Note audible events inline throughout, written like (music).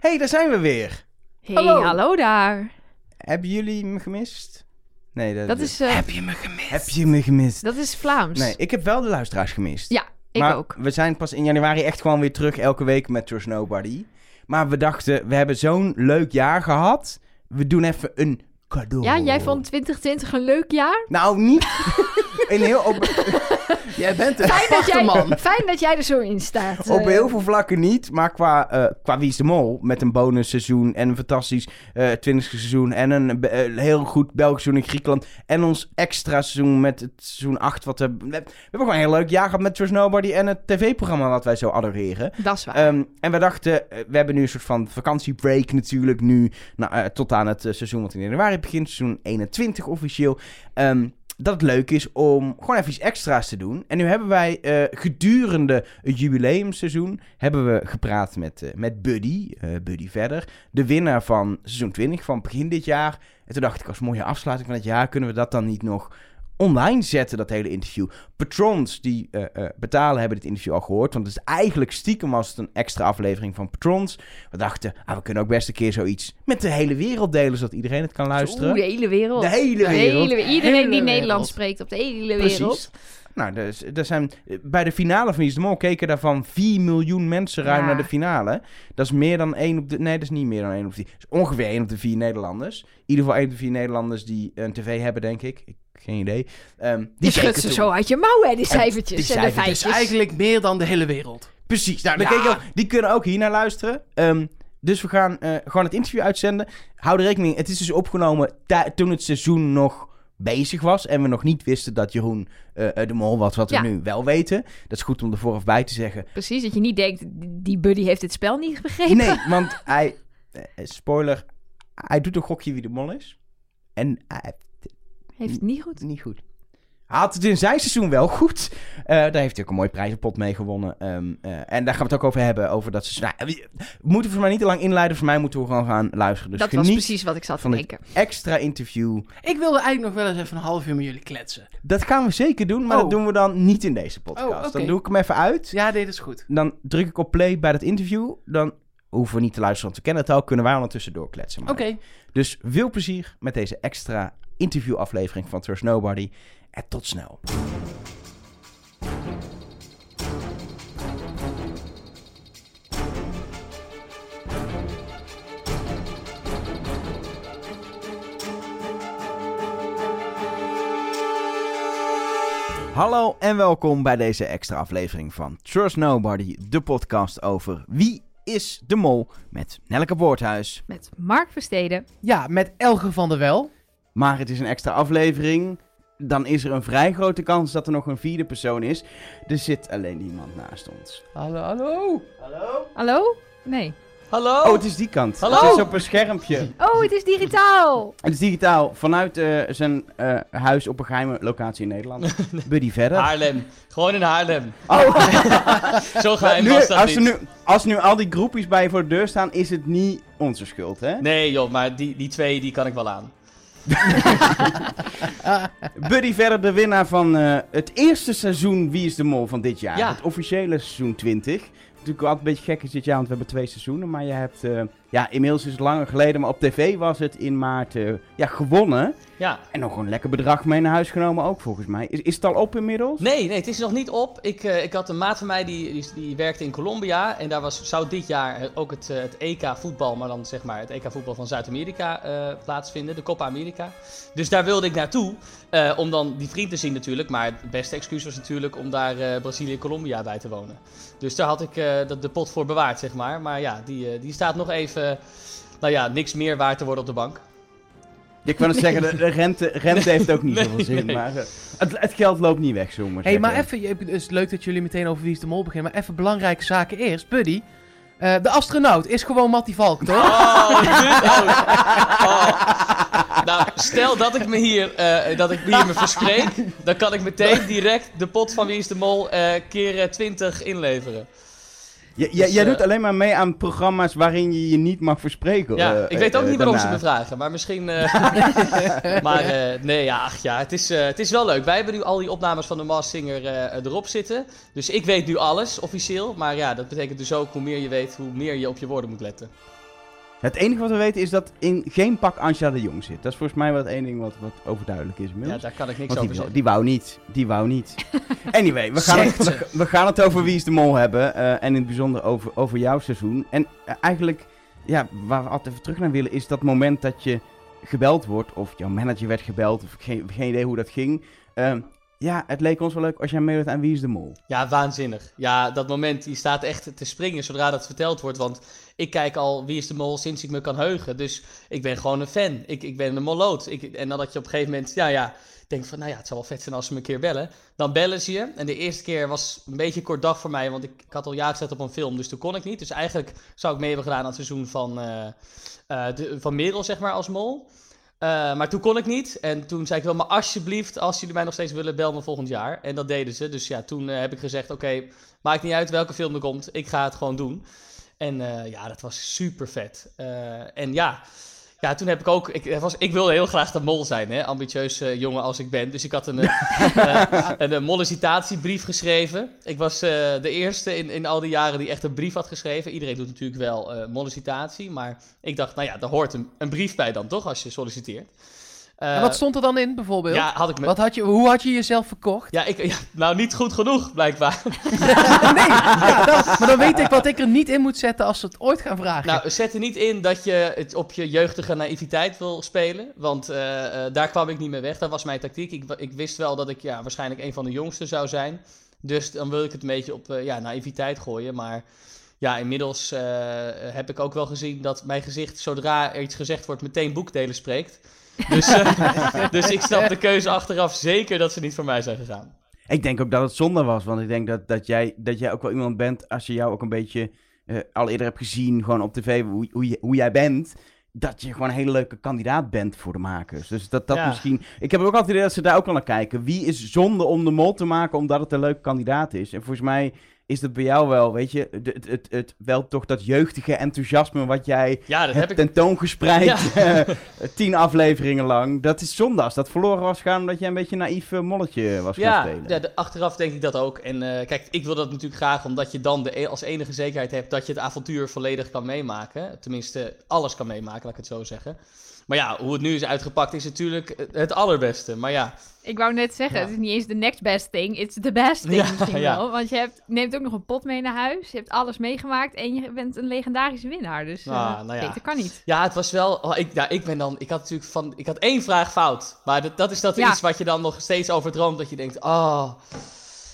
hey, daar zijn we weer. Hey, Hallo. hallo, daar. Hebben jullie me gemist? Nee, Dat is, eh, Heb je me gemist? Heb je me gemist? dat is Vlaams. Nee, ik heb wel de luisteraars gemist. Ja, ik maar ook. we zijn pas in januari echt gewoon weer terug elke week met Trust Nobody. Maar we dachten, we hebben zo'n leuk jaar gehad. We doen even een cadeau. Ja, jij vond 2020 een leuk jaar? Nou, niet... (laughs) een heel, op, Jij bent een Fijn dat, jij, man. fijn dat jij er zo in staat. op eh. heel veel vlakken niet. Maar qua, eh qua Wie is de Mol, met een bonusseizoen en een fantastisch eh 20 seizoen... en een heel goed Belgisch seizoen in Griekenland... en ons extra seizoen met het seizoen 8. Wat we, we hebben gewoon een heel leuk jaar gehad met Trust Nobody... en het tv-programma wat wij zo adoreren. Dat is waar. Ehm, en we dachten, we hebben nu een soort van vakantiebreak natuurlijk nu. Nou, tot aan het seizoen wat in januari begint. Seizoen 21 officieel. Ehm, dat het leuk is om gewoon even iets extra's te doen. En nu hebben wij eh, gedurende het jubileumseizoen... hebben we gepraat met, eh, met Buddy, eh, Buddy Verder. De winnaar van seizoen 20 van begin dit jaar. En toen dacht ik, als mooie afsluiting van het jaar... kunnen we dat dan niet nog online zetten, dat hele interview. Patrons die eh, eh, betalen hebben dit interview al gehoord. Want het is eigenlijk stiekem was het een extra aflevering van Patrons. We dachten, ah, we kunnen ook best een keer zoiets met de hele wereld delen, zodat iedereen het kan luisteren. Oeh, de hele wereld. De hele De wereld. hele- iedereen Hele die Nederlands spreekt op de hele Precies. wereld. Nou, dus, er zijn, bij de finale van is de Mol keken daarvan 4 miljoen mensen ruim Ja. naar de finale. Dat is meer dan 1 op de... Nee, dat is niet meer dan 1 op de 4. Dat is ongeveer 1 op de 4 Nederlanders. In ieder geval 1 op de 4 Nederlanders die een tv hebben, denk ik. ik geen idee. Ehm, die schudt ze toen. zo uit je mouw, hè, die cijfertjes die en de cijfertjes. Dus feitjes. eigenlijk meer dan de hele wereld. Precies. Nou, dan Ja. kijk je wel, die kunnen ook hier naar luisteren. Ehm, dus we gaan eh, gewoon het interview uitzenden. Hou er rekening, het is dus opgenomen toen het seizoen nog bezig was. En we nog niet wisten dat Jeroen eh, eh, de mol was, wat Ja. we nu wel weten. Dat is goed om er vooraf bij te zeggen. Precies, dat je niet denkt, die buddy heeft het spel niet begrepen. Nee, (laughs) want hij, spoiler, hij doet een gokje wie de mol is. En hij Heeft het niet goed. niet goed. Hij had het in zijn seizoen wel goed. Eh, daar heeft hij ook een mooi prijzenpot mee gewonnen. Ehm, eh, en daar gaan we het ook over hebben. Over dat seizoen. Nou, we we moeten voor mij niet te lang inleiden. Voor mij moeten we gewoon gaan luisteren. Dus dat was precies wat ik zat te van dit denken. extra interview. Ik wilde eigenlijk nog wel eens even een half uur met jullie kletsen. Dat gaan we zeker doen. Maar Oh. dat doen we dan niet in deze podcast. Oh. Dan doe ik hem even uit. Ja, dat is goed. Dan druk ik op play bij dat interview. Dan hoeven we niet te luisteren, want we kennen het al. Kunnen wij ondertussen doorkletsen. Maar- Oké. Dus veel plezier met deze extra interviewaflevering van Trust Nobody. En tot snel. Hallo en welkom bij deze extra aflevering van Trust Nobody, de podcast over wie is de mol met Nelke Boorthuis. Met Mark Versteden. Ja, met Elge van der Wel. Maar het is een extra aflevering. Dan is er een vrij grote kans dat er nog een vierde persoon is. Er zit alleen iemand naast ons. Hallo, hallo. Hallo? Hallo? Nee. Hallo? Oh, het is die kant. Hallo? Het is op een schermpje. Oh, het is digitaal. Het is digitaal vanuit eh, zijn eh, huis op een geheime locatie in Nederland. (laughs) Buddy verder. Haarlem. Gewoon in Haarlem. Oh, (laughs) Zo geheim nu, was dat als, niet. nu, als nu al die groepjes bij je voor de deur staan, is het niet onze schuld, hè? Nee joh, maar die, die twee die kan ik wel aan. (laughs) Buddy verder de winnaar van eh, het eerste seizoen Wie is de Mol van dit jaar. Ja. Het officiële seizoen 20. Natuurlijk altijd een beetje gek is dit jaar, want we hebben twee seizoenen. Maar je hebt, eh, ja, inmiddels is het langer geleden, maar op tv was het in maart eh, ja, gewonnen. Ja. En nog een lekker bedrag mee naar huis genomen ook, volgens mij. Is, is het al op inmiddels? Nee, nee, het is nog niet op. Ik, eh, ik had een maat van mij die, die, die werkte in Colombia. En daar was, zou dit jaar eh, ook het, het EK voetbal, maar dan zeg maar het EK voetbal van Zuid-Amerika plaatsvinden. De Copa America. Dus daar wilde ik naartoe. om dan die vriend te zien natuurlijk. Maar het beste excuus was natuurlijk om daar eh, Brazilië-Colombia bij te wonen. Dus daar had ik dat de pot voor bewaard, zeg maar. Maar ja, die, die staat nog even, nou ja, niks meer waard te worden op de bank. Ik kan het zeggen, de, rente, heeft ook niet Nee, zoveel zin. nee. Maar eh, het, het geld loopt niet weg, zomaar. Hé, hey, maar even, je- het is leuk dat jullie meteen over Wie is de Mol beginnen. Maar even belangrijke zaken eerst. Buddy, eh, de astronaut is gewoon Mattie Valk, toch? Oh. Oh. Nou, stel dat ik me hier, eh, dat ik hier me verspreek, dan kan ik meteen direct de pot van Wie is de Mol eh, keer eh, 20 inleveren. J- Dus, jij eh, doet alleen maar mee aan programma's waarin je je niet mag verspreken. Ja, eh, ik weet ook eh, niet waarom ze me vragen, maar misschien... eh, (laughs) maar eh, nee, ja, ach, ja het, is, eh, het is wel leuk. Wij hebben nu al die opnames van de Mars Singer eh, erop zitten. Dus ik weet nu alles, officieel. Maar ja, dat betekent dus ook hoe meer je weet, hoe meer je op je woorden moet letten. Het enige wat we weten is dat in geen pak Angela de Jong zit. Dat is volgens mij wel het één ding wat, wat overduidelijk is Ja, daar kan ik niks Want over die, zeggen. die wou niet. Die wou niet. (laughs) Anyway, we gaan, het, Zegt we, we gaan het over Wie is de Mol hebben. eh, en in het bijzonder over, over jouw seizoen. En eh, eigenlijk, ja, waar we altijd even terug naar willen, is dat moment dat je gebeld wordt. Of jouw manager werd gebeld. Of geen, geen idee hoe dat ging. Ehm, ja, het leek ons wel leuk als jij meedoet aan Wie is de Mol. Ja, waanzinnig. Ja, dat moment, die staat echt te springen zodra dat verteld wordt. Want ik kijk al Wie is de Mol sinds ik me kan heugen. Dus ik ben gewoon een fan. Ik, ik ben een moloot. Ik, en dan dat je op een gegeven moment, ja, ja, denkt van, nou ja, het zou wel vet zijn als ze me een keer bellen. Dan bellen ze je. En de eerste keer was een beetje een kort dag voor mij, want ik, had al ja gezet op een film, dus toen kon ik niet. Dus eigenlijk zou ik mee hebben gedaan aan het seizoen van, de, van Merel, zeg maar, als mol. Eh, maar toen kon ik niet. En toen zei ik wel, maar alsjeblieft, als jullie mij nog steeds willen, bel me volgend jaar. En dat deden ze. Dus ja, toen heb ik gezegd, oké, maakt niet uit welke film er komt. Ik ga het gewoon doen. En eh, ja, dat was super vet. Eh, en ja, ja, toen heb ik ook... Ik, was, ik wilde heel graag de mol zijn, hè. Ambitieus eh, jongen als ik ben. Dus ik had een, eh, (laughs) een, een molicitatiebrief geschreven. Ik was de eerste in, in al die jaren die echt een brief had geschreven. Iedereen doet natuurlijk wel mollicitatie. Maar ik dacht, nou ja, daar hoort een, een brief bij dan, toch? Als je solliciteert. Eh, en wat stond er dan in, bijvoorbeeld? Ja, had ik me... Wat had je, hoe had je jezelf verkocht? Ja, ik, ja, nou, niet goed genoeg, blijkbaar. (laughs) nee, ja, dan- maar dan weet ik wat ik er niet in moet zetten als ze het ooit gaan vragen. Nou, zet er niet in dat je het op je jeugdige naïviteit wil spelen. Want eh, eh, daar kwam ik niet mee weg. Dat was mijn tactiek. Ik, ik wist wel dat ik ja, waarschijnlijk een van de jongsten zou zijn. Dus dan wil ik het een beetje op ja, naïviteit gooien. Maar ja, inmiddels heb ik ook wel gezien dat mijn gezicht, zodra er iets gezegd wordt, meteen boekdelen spreekt. Dus, (laughs) eh, dus ik snap de keuze achteraf zeker dat ze niet voor mij zijn gegaan. Ik denk ook dat het zonde was, want ik denk dat, dat, jij, dat jij ook wel iemand bent, als je jou ook een beetje eh, al eerder hebt gezien, gewoon op tv, hoe, hoe, hoe jij bent, dat je gewoon een hele leuke kandidaat bent voor de makers. Dus dat dat Ja. misschien... Ik heb ook altijd het idee dat ze daar ook wel naar kijken. Wie is zonde om de mol te maken, omdat het een leuke kandidaat is? En volgens mij is dat bij jou wel, weet je, het, het, het, het- wel toch dat jeugdige enthousiasme wat jij Ja, dat heb hebt ik tentoongespreid (laughs) eh, tien afleveringen lang. Dat is zonde als dat verloren was gaan omdat jij een beetje een naïef eh, molletje was gaan Ja, spelen. ja de- achteraf denk ik dat ook. En eh, kijk, ik wil dat natuurlijk graag, omdat je dan de, e- als enige zekerheid hebt dat je het avontuur volledig kan meemaken. Tenminste, alles kan meemaken, laat ik het zo zeggen. Maar ja, hoe het nu is uitgepakt is natuurlijk het- allerbeste. Maar ja, Ik wou net zeggen, Ja. het is niet eens de next best thing, it's the best thing Ja, misschien ja. wel. Want je hebt, neemt ook nog een pot mee naar huis, je hebt alles meegemaakt en je bent een legendarische winnaar. Dus eh Ah, nou ja. beter kan niet. ja het was wel. oh, ik, ja, ik ben dan. Ik had natuurlijk van. Ik had één vraag fout. Maar dat, dat is dat iets wat je dan nog steeds over droomt. Dat je denkt, oh.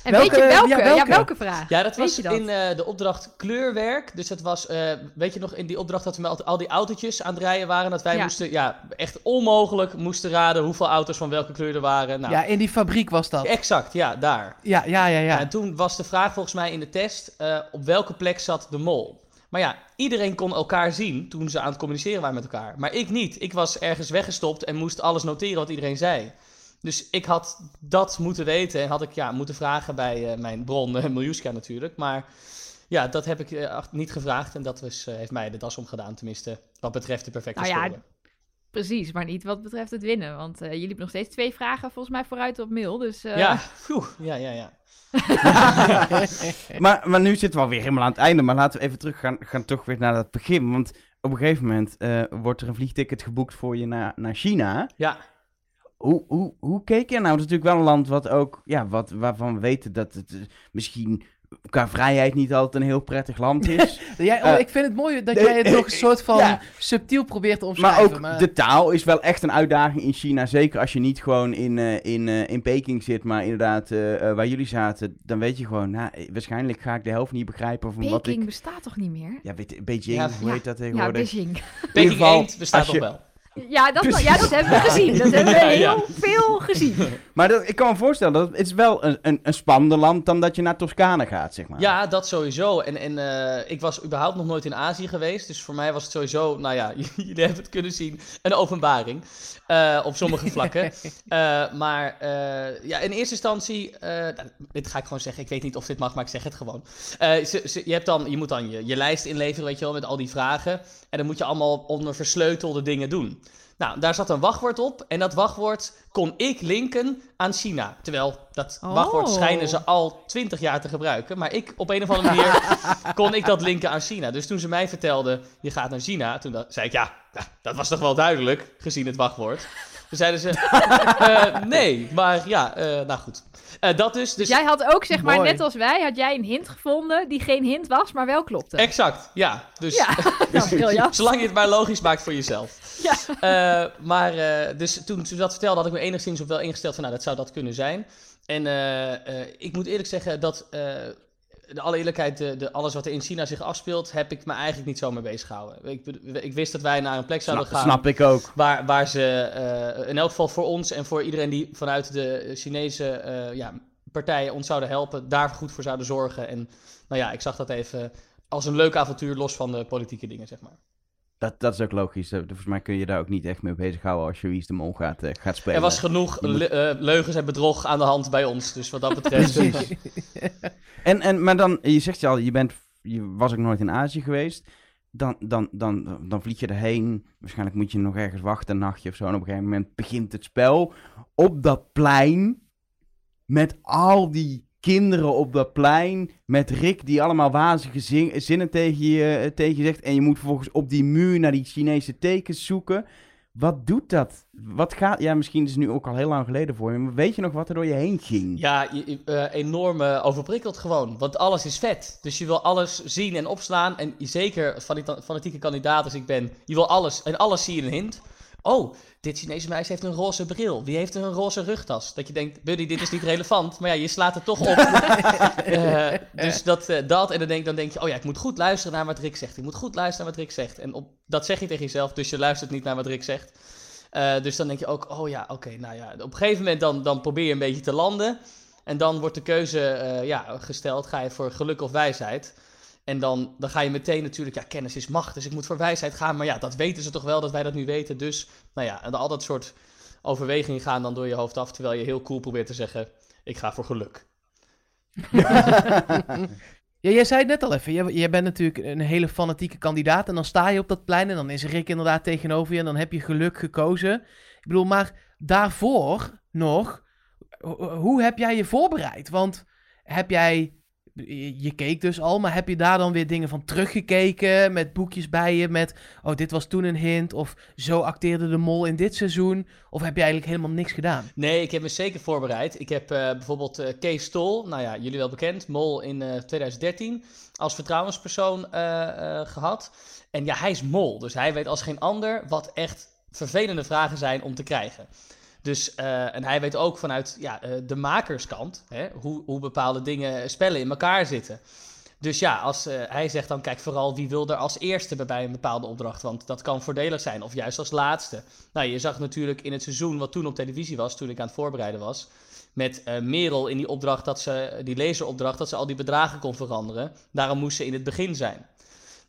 En Welke- weet je welke? ja, Ja, welke? vraag? Ja, dat was dat? in eh, de opdracht kleurwerk. Dus dat was, eh, weet je nog, in die opdracht dat we met al die autootjes aan het rijden waren. Dat wij Ja. moesten, ja, echt onmogelijk moesten raden hoeveel auto's van welke kleur er waren. Nou, ja, in die fabriek was dat. exact, ja, daar. Ja, ja, ja, ja. En toen was de vraag volgens mij in de test, eh, op welke plek zat de mol? Maar ja, iedereen kon elkaar zien toen ze aan het communiceren waren met elkaar. Maar ik niet. Ik was ergens weggestopt en moest alles noteren wat iedereen zei. Dus ik had dat moeten weten en had ik ja, moeten vragen bij eh, mijn bron, uh, Miljuska natuurlijk. Maar ja, dat heb ik eh, niet gevraagd en dat was, eh, heeft mij de das omgedaan. Tenminste, wat betreft de perfecte Nou ja, score. Precies, maar niet wat betreft het winnen. Want eh, jullie hebben nog steeds twee vragen volgens mij vooruit op mail. Dus eh, Ja, (laughs) phew, ja, ja, ja. (laughs) Maar, maar nu zitten we alweer helemaal aan het einde. Maar laten we even terug gaan, gaan toch weer naar dat begin. Want op een gegeven moment eh, wordt er een vliegticket geboekt voor je naar, naar China. Ja, Hoe, hoe, hoe keek je nou? Het is natuurlijk wel een land wat ook, ja, wat, waarvan we weten dat het eh, misschien qua vrijheid niet altijd een heel prettig land is. (laughs) Jij, oh, Eh, ik vind het mooi dat jij het eh, nog een soort van ja. subtiel probeert te maar omschrijven. ook de taal is wel echt een uitdaging in China. Zeker als je niet gewoon in, eh, in, eh, in Peking zit, maar inderdaad eh, eh, waar jullie zaten. Dan weet je gewoon, nou, eh, waarschijnlijk ga ik de helft niet begrijpen van wat Peking ik... bestaat toch niet meer? Ja, weet, Beijing, Ja, hoe ja. heet dat Ja, tegenwoordig? Beijing. Peking geval, bestaat je- wel. Ja dat, ja, dat hebben we gezien. Dat hebben we heel ja. veel gezien. Maar dat, ik kan me voorstellen, dat het is wel een, een, een spannender land dan dat je naar Toscane gaat, zeg maar. Ja, dat sowieso. En, en eh, ik was überhaupt nog nooit in Azië geweest. Dus voor mij was het sowieso, nou ja, (laughs) jullie hebben het kunnen zien, een openbaring. eh, op sommige vlakken. (laughs) Eh, maar eh, ja, in eerste instantie, dit ga ik gewoon zeggen. Ik weet niet of dit mag, maar ik zeg het gewoon. Eh, ze, ze- je, hebt dan, je moet dan je, je lijst inleveren, weet je wel, met al die vragen. En dan moet je allemaal onder versleutelde dingen doen. Nou, daar zat een wachtwoord op en dat wachtwoord kon ik linken aan China. Terwijl dat Oh. wachtwoord schijnen ze al twintig jaar te gebruiken. Maar ik, op een of andere manier, (laughs) kon ik dat linken aan China. Dus toen ze mij vertelden, je gaat naar China, toen zei ik, ja, dat was toch wel duidelijk, gezien het wachtwoord. Toen zeiden ze, (laughs) eh, nee, maar ja, eh, nou goed. Eh, dat dus, dus Jij had ook, zeg maar, Mooi. net als wij, had jij een hint gevonden die geen hint was, maar wel klopte. exact, ja. Dus, Ja, (laughs) nou, briljant. (laughs) Zolang je het maar logisch maakt voor jezelf. Ja. Eh, maar eh, dus toen ze dat vertelde, had ik me enigszins op wel ingesteld van, nou, dat zou dat kunnen zijn. En eh, eh, ik moet eerlijk zeggen dat, eh, de alle eerlijkheid, de, de, alles wat er in China zich afspeelt, heb ik me eigenlijk niet zo mee bezig gehouden. Ik, ik wist dat wij naar een plek zouden Snap, gaan. snap ik ook. Waar, waar ze eh, in elk geval voor ons en voor iedereen die vanuit de Chinese eh, ja, partijen ons zouden helpen, daar goed voor zouden zorgen. En nou ja, ik zag dat even als een leuk avontuur, los van de politieke dingen, zeg maar. Dat, dat is ook logisch. Eh, Volgens mij kun je daar ook niet echt mee bezighouden als je Wie is de Mol gaat, eh, gaat spelen. Er was genoeg Je moet- le- eh, leugens en bedrog aan de hand bij ons. Dus wat dat betreft. (laughs) En, en, maar dan, je zegt je al, je, bent, je was ook nooit in Azië geweest. Dan, dan, dan, dan vlieg je erheen. Waarschijnlijk moet je nog ergens wachten, een nachtje of zo. En op een gegeven moment begint het spel. Op dat plein. Met al die kinderen op dat plein. Met Rick die allemaal wazige zin- zinnen tegen je, eh, tegen je zegt. En je moet vervolgens op die muur naar die Chinese tekens zoeken. Wat doet dat? Wat gaat... Ja, misschien is het nu ook al heel lang geleden voor je. Maar weet je nog wat er door je heen ging? Ja, eh, enorm eh, overprikkeld gewoon. Want alles is vet. Dus je wil alles zien en opslaan. En zeker fanatieke kandidaat als ik ben, je wil alles. En alles zie je een hint. Oh, dit Chinese meisje heeft een roze bril. Wie heeft een roze rugtas? Dat je denkt, buddy, dit is niet relevant. Maar ja, je slaat het toch op. (laughs) Eh, dus dat, eh, dat. En dan denk, dan denk je, oh ja, ik moet goed luisteren naar wat Rick zegt. Ik moet goed luisteren naar wat Rick zegt. En op, dat zeg je tegen jezelf, dus je luistert niet naar wat Rick zegt. Eh, dus dan denk je ook, oh ja, oké, nou ja. Op een gegeven moment dan, dan probeer je een beetje te landen. En dan wordt de keuze ja, gesteld, ga je voor geluk of wijsheid? En dan, dan ga je meteen natuurlijk, ja, kennis is macht, dus ik moet voor wijsheid gaan. Maar ja, dat weten ze toch wel, dat wij dat nu weten. Dus, nou ja, en al dat soort overwegingen gaan dan door je hoofd af. Terwijl je heel cool probeert te zeggen, ik ga voor geluk. (laughs) Ja, jij zei het net al even. Jij, bent natuurlijk een hele fanatieke kandidaat. En dan sta je op dat plein en dan is Rick inderdaad tegenover je. En dan heb je geluk gekozen. Ik bedoel, maar daarvoor nog, ho- hoe heb jij je voorbereid? Want heb jij, je keek dus al, maar heb je daar dan weer dingen van teruggekeken? Met boekjes bij je, met, oh, dit was toen een hint. Of zo acteerde de mol in dit seizoen. Of heb je eigenlijk helemaal niks gedaan? Nee, ik heb me zeker voorbereid. Ik heb eh, bijvoorbeeld eh, Kees Stol, nou ja, jullie wel bekend, Mol in eh, 2013, als vertrouwenspersoon eh, eh, gehad. En ja, hij is Mol, dus hij weet als geen ander wat echt vervelende vragen zijn om te krijgen. Dus, eh, en hij weet ook vanuit ja, eh, de makerskant hè, hoe, hoe bepaalde dingen, spellen in elkaar zitten. Dus ja, als eh, hij zegt dan, kijk vooral wie wil er als eerste bij een bepaalde opdracht, want dat kan voordelig zijn, of juist als laatste. Nou, je zag natuurlijk in het seizoen wat toen op televisie was, toen ik aan het voorbereiden was, met eh, Merel in die opdracht, dat ze, die laseropdracht, dat ze al die bedragen kon veranderen. Daarom moest ze in het begin zijn.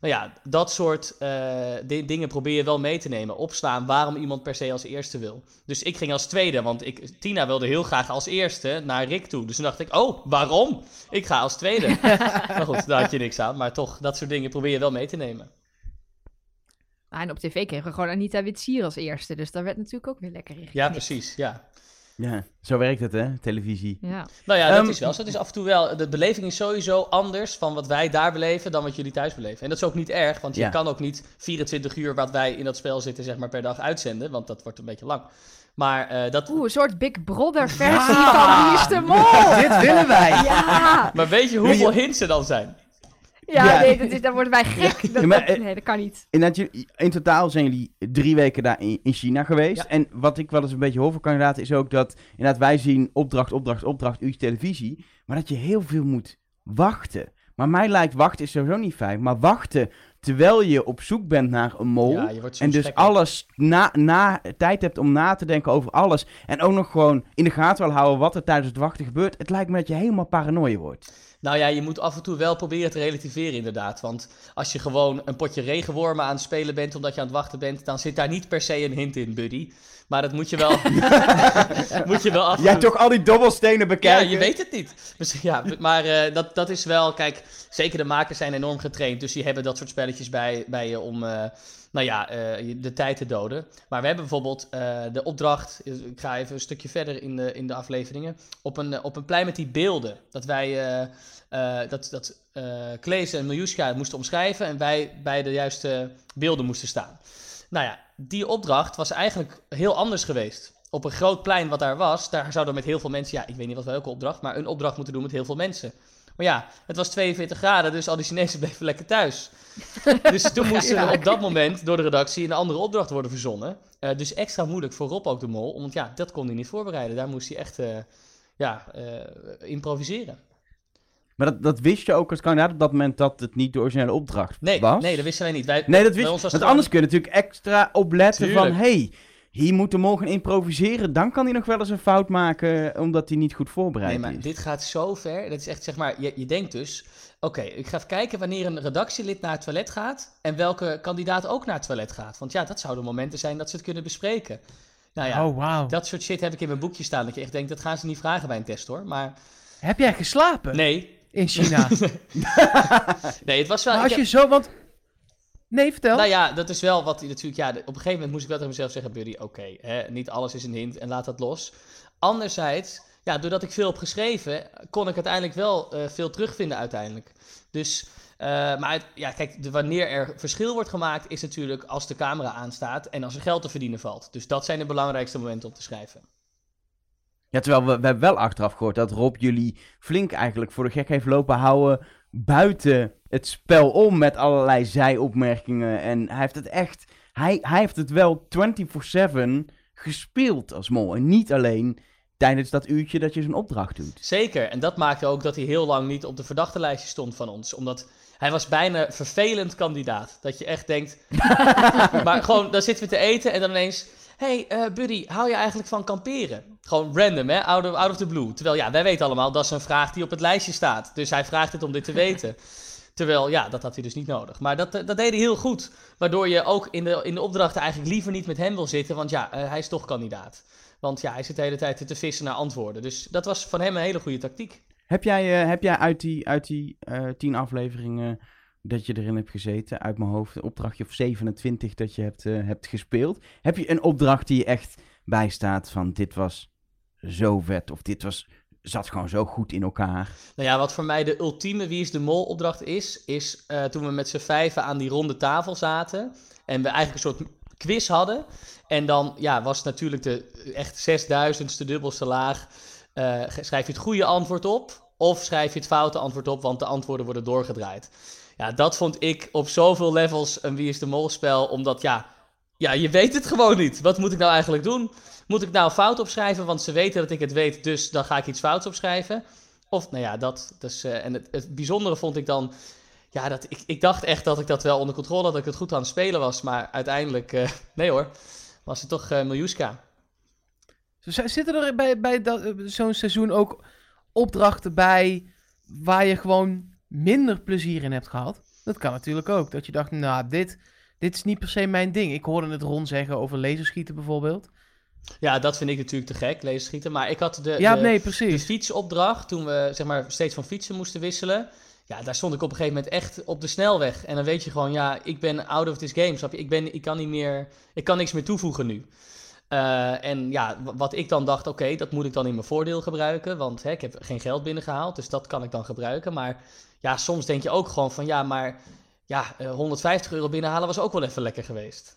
Nou ja, dat soort eh, di- dingen probeer je wel mee te nemen. Opslaan waarom iemand per se als eerste wil. Dus ik ging als tweede, want ik, Tina wilde heel graag als eerste naar Rick toe. Dus toen dacht ik, oh, waarom? Ik ga als tweede. (laughs) maar goed, daar had je niks aan. Maar toch, dat soort dingen probeer je wel mee te nemen. Nou, en op tv kregen we gewoon Anita Witsier als eerste. Dus daar werd natuurlijk ook weer lekker in Ja, precies, ja. Ja, zo werkt het, hè? Televisie. Ja. Nou ja, dat Ehm, is wel zo. Het is af en toe wel... De beleving is sowieso anders van wat wij daar beleven dan wat jullie thuis beleven. En dat is ook niet erg, want je kan ook niet 24 uur wat wij in dat spel zitten, zeg maar, per dag uitzenden. Want dat wordt een beetje lang. Maar eh, dat... Oeh, een soort Big Brother versie van de Mol? Dit willen wij! Ja, Maar weet je hoeveel hints er dan zijn? Ja, Ja. nee, dat is, dan worden wij gek. Dat, maar, dat- eh, nee, dat kan niet. Jullie- in totaal zijn jullie drie weken daar in, in China geweest. Ja. En wat ik wel eens een beetje hoor van kandidaten is ook dat... Inderdaad, wij zien opdracht, opdracht, opdracht, uurtje televisie. Maar dat je heel veel moet wachten. Maar mij lijkt wachten is sowieso niet fijn. Maar wachten terwijl je op zoek bent naar een mol... Ja, je wordt En dus gekker. alles na, na, tijd hebt om na te denken over alles. En ook nog gewoon in de gaten wil houden wat er tijdens het wachten gebeurt. Het lijkt me dat je helemaal paranoia wordt. Nou ja, je moet af en toe wel proberen te relativeren inderdaad. Want als je gewoon een potje regenwormen aan het spelen bent omdat je aan het wachten bent, dan zit daar niet per se een hint in, buddy. Maar dat moet je wel, (laughs) moet je wel af Jij toch al die dobbelstenen Ja, bekijken? je weet het niet. Ja, maar eh, dat, dat is wel, kijk, zeker de makers zijn enorm getraind. Dus die hebben dat soort spelletjes bij, bij je om, eh, nou ja, eh, de tijd te doden. Maar we hebben bijvoorbeeld eh, de opdracht, ik ga even een stukje verder in de, in de afleveringen, op een, eh, op een plein met die beelden. Dat wij, dat, dat Klees en Miljuska moesten omschrijven en wij bij de juiste beelden moesten staan. Nou ja, die opdracht was eigenlijk heel anders geweest. Op een groot plein wat daar was, daar zouden we met heel veel mensen, ja, ik weet niet wat welke opdracht, maar een opdracht moeten doen met heel veel mensen. Maar ja, het was 42 graden, dus al die Chinezen (laughs) bleven lekker thuis. (laughs) Dus toen moesten er op dat moment door de redactie een andere opdracht worden verzonnen. Eh, dus extra moeilijk voor Rob ook de mol, want ja, dat kon hij niet voorbereiden. Daar moest hij echt, eh, ja, eh, improviseren. Maar dat, dat wist je ook als kandidaat op dat moment dat het niet de originele opdracht Nee, was? nee, dat wisten wij niet. Wij, Nee, dat wist Want het anders kun je natuurlijk extra opletten Tuurlijk. van... hey, hier moet de mol gaan improviseren. Dan kan hij nog wel eens een fout maken omdat hij niet goed voorbereid Nee, maar is. dit gaat zo ver. Dat is echt, zeg maar, je, je denkt dus... Oké, ik ga even kijken wanneer een redactielid naar het toilet gaat... en welke kandidaat ook naar het toilet gaat. Want ja, dat zouden momenten zijn dat ze het kunnen bespreken. Nou ja, Oh, wauw. dat soort shit heb ik in mijn boekje staan. Dat je echt denkt, dat gaan ze niet vragen bij een test, hoor. Maar Heb jij geslapen nee, in China? (laughs) (laughs) nee, het was wel... maar als je heb- zo, want... Nee, vertel. Nou ja, dat is wel wat hij natuurlijk... Ja, op een gegeven moment moest ik wel tegen mezelf zeggen... Buddy, oké, hè, niet alles is een hint en laat dat los. Anderzijds, ja, doordat ik veel heb geschreven... kon ik uiteindelijk wel eh, veel terugvinden uiteindelijk. Dus... eh, maar het- ja, kijk, de, wanneer er verschil wordt gemaakt... is natuurlijk als de camera aanstaat... en als er geld te verdienen valt. Dus dat zijn de belangrijkste momenten om te schrijven. Ja, terwijl we, we hebben wel achteraf gehoord dat Rob jullie flink eigenlijk voor de gek heeft lopen houden buiten het spel om met allerlei zijopmerkingen. En hij heeft het echt, hij, hij heeft het wel 24-7 gespeeld als mol. En niet alleen tijdens dat uurtje dat je zo'n opdracht doet. Zeker, en dat maakte ook dat hij heel lang niet op de verdachtenlijstje stond van ons. Omdat hij was bijna vervelend kandidaat. Dat je echt denkt... (laughs) maar gewoon, dan zitten we te eten en dan ineens... hey, eh, buddy, hou je eigenlijk van kamperen? Gewoon random, hè? Out of, out of the blue. Terwijl, ja, wij weten allemaal, dat is een vraag die op het lijstje staat. Dus hij vraagt het om dit te weten. (laughs) Terwijl, ja, dat had hij dus niet nodig. Maar dat, eh, dat deed hij heel goed. Waardoor je ook in de, in de opdrachten eigenlijk liever niet met hem wil zitten. Want ja, eh, hij is toch kandidaat. Want ja, hij zit de hele tijd te vissen naar antwoorden. Dus dat was van hem een hele goede tactiek. Heb jij, eh, heb jij uit die, uit die tien afleveringen dat je erin hebt gezeten, uit mijn hoofd, een opdrachtje of 27 dat je hebt, hebt gespeeld, heb je een opdracht die echt bijstaat van dit was zo vet of dit was, zat gewoon zo goed in elkaar? Nou ja, wat voor mij de ultieme Wie is de Mol opdracht is, is eh, toen we met z'n vijven aan die ronde tafel zaten en we eigenlijk een soort quiz hadden. En dan ja, was natuurlijk de echt 6000ste dubbelste laag. eh, schrijf je het goede antwoord op of schrijf je het foute antwoord op, want de antwoorden worden doorgedraaid. Ja, dat vond ik op zoveel levels een Wie is de Mol spel, omdat ja, ja, je weet het gewoon niet. Wat moet ik nou eigenlijk doen? Moet ik nou fout opschrijven, want ze weten dat ik het weet, dus dan ga ik iets fouts opschrijven? Of, nou ja, dat. Dus, eh, en het, bijzondere vond ik dan. Ja, dat, ik, ik dacht echt dat ik dat wel onder controle had, dat ik het goed aan het spelen was. Maar uiteindelijk, eh, (laughs) nee hoor, was het toch eh Miljuska. Zitten er bij, bij zo'n seizoen ook opdrachten bij waar je gewoon minder plezier in hebt gehad? Dat kan natuurlijk ook. Dat je dacht, nou, dit, dit is niet per se mijn ding. Ik hoorde het Ron zeggen over laserschieten bijvoorbeeld. Ja, dat vind ik natuurlijk te gek, laserschieten. Maar ik had de, Ja, de, nee, de precies. fietsopdracht, toen we zeg maar steeds van fietsen moesten wisselen. Ja, daar stond ik op een gegeven moment echt op de snelweg. En dan weet je gewoon, ja, ik ben out of this game, snap je? Ik, ben, ik kan niet meer, ik kan niks meer toevoegen nu. Eh, en ja, wat ik dan dacht, oké, dat moet ik dan in mijn voordeel gebruiken. Want hè, ik heb geen geld binnengehaald, dus dat kan ik dan gebruiken. Maar ja, soms denk je ook gewoon van, ja, maar ja, eh, 150 euro binnenhalen was ook wel even lekker geweest.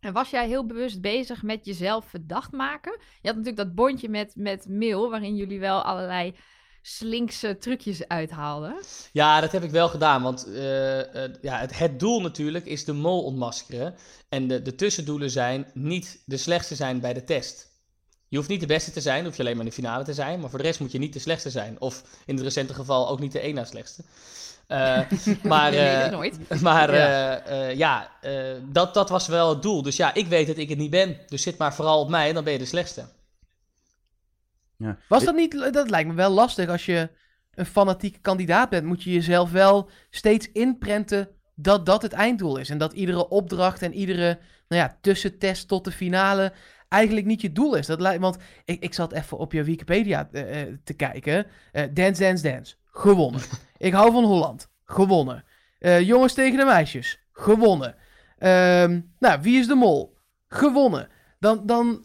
En was jij heel bewust bezig met jezelf verdacht maken? Je had natuurlijk dat bondje met, met mail, waarin jullie wel allerlei slinkse trucjes uithaalden. Ja, dat heb ik wel gedaan. Want eh, eh, ja, het, het doel natuurlijk is de mol ontmaskeren. En de, de tussendoelen zijn niet de slechtste zijn bij de test. Je hoeft niet de beste te zijn, hoef je alleen maar in de finale te zijn. Maar voor de rest moet je niet de slechtste zijn. Of in het recente geval ook niet de één na slechtste. Eh, (laughs) maar eh, nooit. (laughs) maar Ja. eh, dat, dat was wel het doel. Dus ja, ik weet dat ik het niet ben. Dus zit maar vooral op mij en dan ben je de slechtste. Ja. Was dat niet... Dat lijkt me wel lastig als je een fanatieke kandidaat bent, moet je jezelf wel steeds inprenten dat dat het einddoel is. En dat iedere opdracht en iedere nou ja, tussentest tot de finale eigenlijk niet je doel is. Dat lijkt, want ik, ik zat even op je Wikipedia te kijken. Eh, dance, Dance, Dance. Gewonnen. (laughs) ik hou van Holland. Gewonnen. Eh, jongens tegen de meisjes. Gewonnen. Ehm, nou, wie is de mol? Gewonnen. Dan, dan,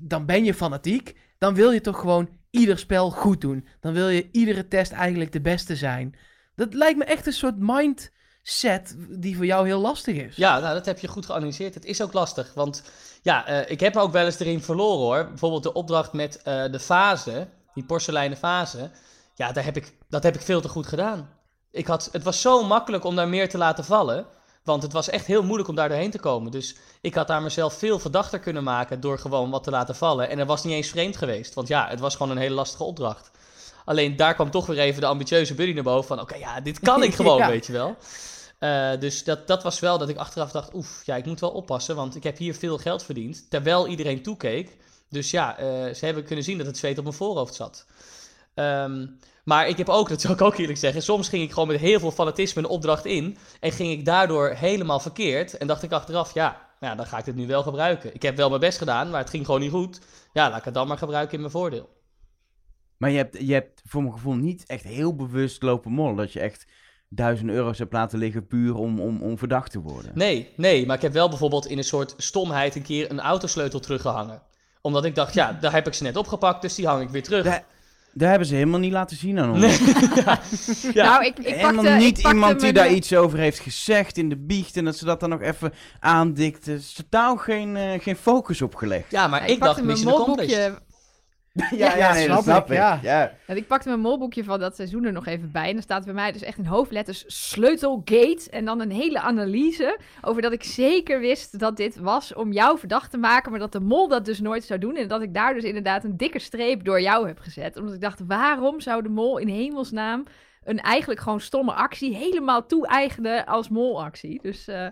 dan ben je fanatiek. Dan wil je toch gewoon ieder spel goed doen. Dan wil je iedere test eigenlijk de beste zijn. Dat lijkt me echt een soort mindset die voor jou heel lastig is. Ja, nou, dat heb je goed geanalyseerd. Het is ook lastig, want ja, eh, ik heb ook wel eens erin verloren hoor. Bijvoorbeeld de opdracht met eh, de fase, die porseleinen fase. Ja, daar heb ik, dat heb ik veel te goed gedaan. Ik had, het was zo makkelijk om daar meer te laten vallen. Want het was echt heel moeilijk om daar doorheen te komen. Dus ik had daar mezelf veel verdachter kunnen maken door gewoon wat te laten vallen. En dat was niet eens vreemd geweest. Want ja, het was gewoon een hele lastige opdracht. Alleen daar kwam toch weer even de ambitieuze buddy naar boven van... Oké, ja, dit (laughs) kan ik gewoon, Ja. weet je wel. Eh, dus dat, dat was wel dat ik achteraf dacht... Oef, ja, ik moet wel oppassen, want ik heb hier veel geld verdiend. Terwijl iedereen toekeek. Dus ja, eh, ze hebben kunnen zien dat het zweet op mijn voorhoofd zat. Ehm, maar ik heb ook, dat zou ik ook eerlijk zeggen... Soms ging ik gewoon met heel veel fanatisme een opdracht in... En ging ik daardoor helemaal verkeerd. En dacht ik achteraf, ja, nou dan ga ik dit nu wel gebruiken. Ik heb wel mijn best gedaan, maar het ging gewoon niet goed. Ja, laat ik het dan maar gebruiken in mijn voordeel. Maar je hebt, je hebt voor mijn gevoel niet echt heel bewust lopen mollen. Dat je echt duizend euro's hebt laten liggen puur om, om, om verdacht te worden. Nee, nee, maar ik heb wel bijvoorbeeld in een soort stomheid een keer een autosleutel teruggehangen. Omdat ik dacht, ja, daar heb ik ze net opgepakt, dus die hang ik weer terug. Daar hebben ze helemaal niet laten zien aan ons. Nee, ja. (laughs) Ja. Nou, ik, ik helemaal pakte, niet ik pakte iemand die daar iets over heeft gezegd in de biecht. En dat ze dat dan nog even aandikte. Er is totaal geen, eh, geen focus op gelegd. ja, maar Ja, ik, dacht pakte mijn ja, ja, snap ik, ja. ja. En ik pakte mijn molboekje van dat seizoen er nog even bij. En dan staat bij mij dus echt in hoofdletters sleutelgate. En dan een hele analyse over dat ik zeker wist dat dit was om jou verdacht te maken. Maar dat de mol dat dus nooit zou doen. En dat ik daar dus inderdaad een dikke streep door jou heb gezet. Omdat ik dacht, waarom zou de mol in hemelsnaam een eigenlijk gewoon stomme actie helemaal toe-eigenen als molactie? Dus... eh,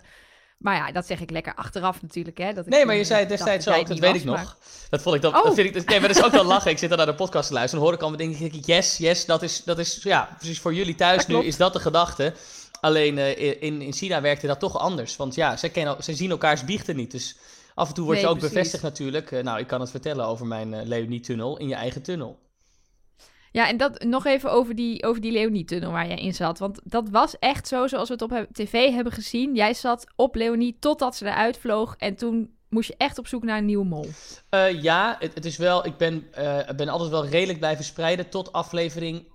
maar ja, dat zeg ik lekker achteraf natuurlijk. Hè, dat ik Nee, maar je zei eh, destijds ook, dat weet ik nog. maar- Dat vond ik dan, Oh. dat vind ik, nee, maar dat is ook wel lachen. Ik zit dan naar de podcast te luisteren en hoor ik allemaal dingen. denk ik, yes, yes, dat is, dat is, ja, precies voor jullie thuis nu is dat de gedachte. Alleen eh, in, in China werkte dat toch anders. Want ja, ze, kennen, ze zien elkaars biechten niet. Dus af en toe word je ook precies. bevestigd natuurlijk. Eh, nou, ik kan het vertellen over mijn Leonie-tunnel in je eigen tunnel. Ja, en dat nog even over die, over die Leonie-tunnel waar jij in zat. Want dat was echt zo zoals we het op tv hebben gezien. Jij zat op Leonie totdat ze eruit vloog. En toen moest je echt op zoek naar een nieuwe mol. Eh, ja, het, het is wel. Ik ben, eh, ben altijd wel redelijk blijven spreiden tot aflevering.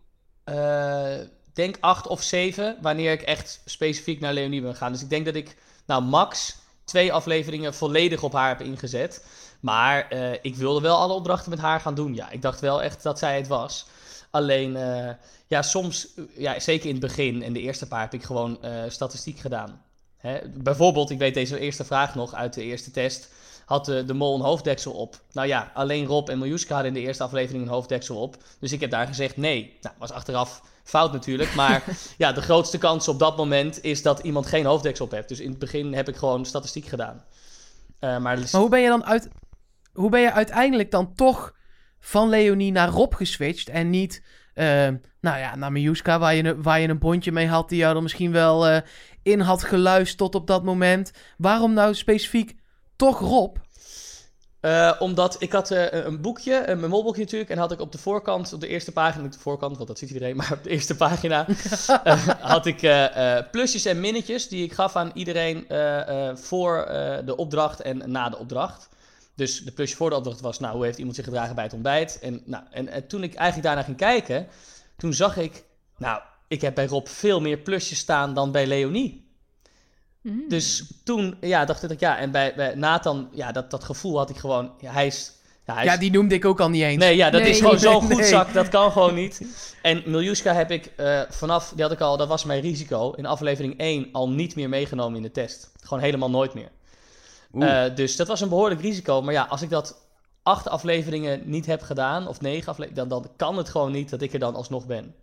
eh, denk acht of zeven. Wanneer ik echt specifiek naar Leonie ben gegaan. Dus ik denk dat ik, nou, max twee afleveringen volledig op haar heb ingezet. Maar ik wilde wel alle opdrachten met haar gaan doen. Ja, ik dacht wel echt dat zij het was. Alleen, eh, ja, soms, eh, ja, zeker in het begin en de eerste paar heb ik gewoon eh, statistiek gedaan. Hè? Bijvoorbeeld, ik weet deze eerste vraag nog uit de eerste test had de, de mol een hoofddeksel op. Nou ja, alleen Rob en Miljuska hadden in de eerste aflevering een hoofddeksel op. Dus ik heb daar gezegd nee. Nou, was achteraf fout natuurlijk. Maar (laughs) ja, de grootste kans op dat moment is dat iemand geen hoofddeksel op heeft. Dus in het begin heb ik gewoon statistiek gedaan. Eh, maar Maar hoe ben je dan uit... Hoe ben je uiteindelijk dan toch van Leonie naar Rob geswitcht en niet, eh, nou ja, naar Miuska, waar je, een- waar je een bondje mee had die jou er misschien wel eh, in had geluisterd tot op dat moment. Waarom nou specifiek toch Rob? Eh, omdat ik had een boekje, mijn molboekje natuurlijk, en had ik op de voorkant, op de eerste pagina, niet de voorkant, want dat ziet iedereen, (laughs) maar op de eerste pagina (laughs) had ik plusjes en minnetjes die ik gaf aan iedereen voor de opdracht en na de opdracht. Dus de plusje voor de opdracht was, nou, hoe heeft iemand zich gedragen bij het ontbijt? En, nou, en, en toen ik eigenlijk daarna ging kijken, toen zag ik, nou, ik heb bij Rob veel meer plusjes staan dan bij Leonie. Hmm. Dus toen ja, dacht ik, ja, en bij, bij Nathan, ja, dat, dat gevoel had ik gewoon. Ja, hij is. Ja, hij is Ja, die noemde ik ook al niet eens. Nee, ja, dat Nee. is gewoon zo'n (laughs) Nee. goed zak, dat kan gewoon niet. En Miljuska heb ik eh, vanaf, die had ik al, dat was mijn risico, in aflevering 1 al niet meer meegenomen in de test. Gewoon helemaal nooit meer. Eh, dus dat was een behoorlijk risico. Maar ja, als ik dat acht afleveringen niet heb gedaan, of negen afleveringen, dan, dan kan het gewoon niet dat ik er dan alsnog ben.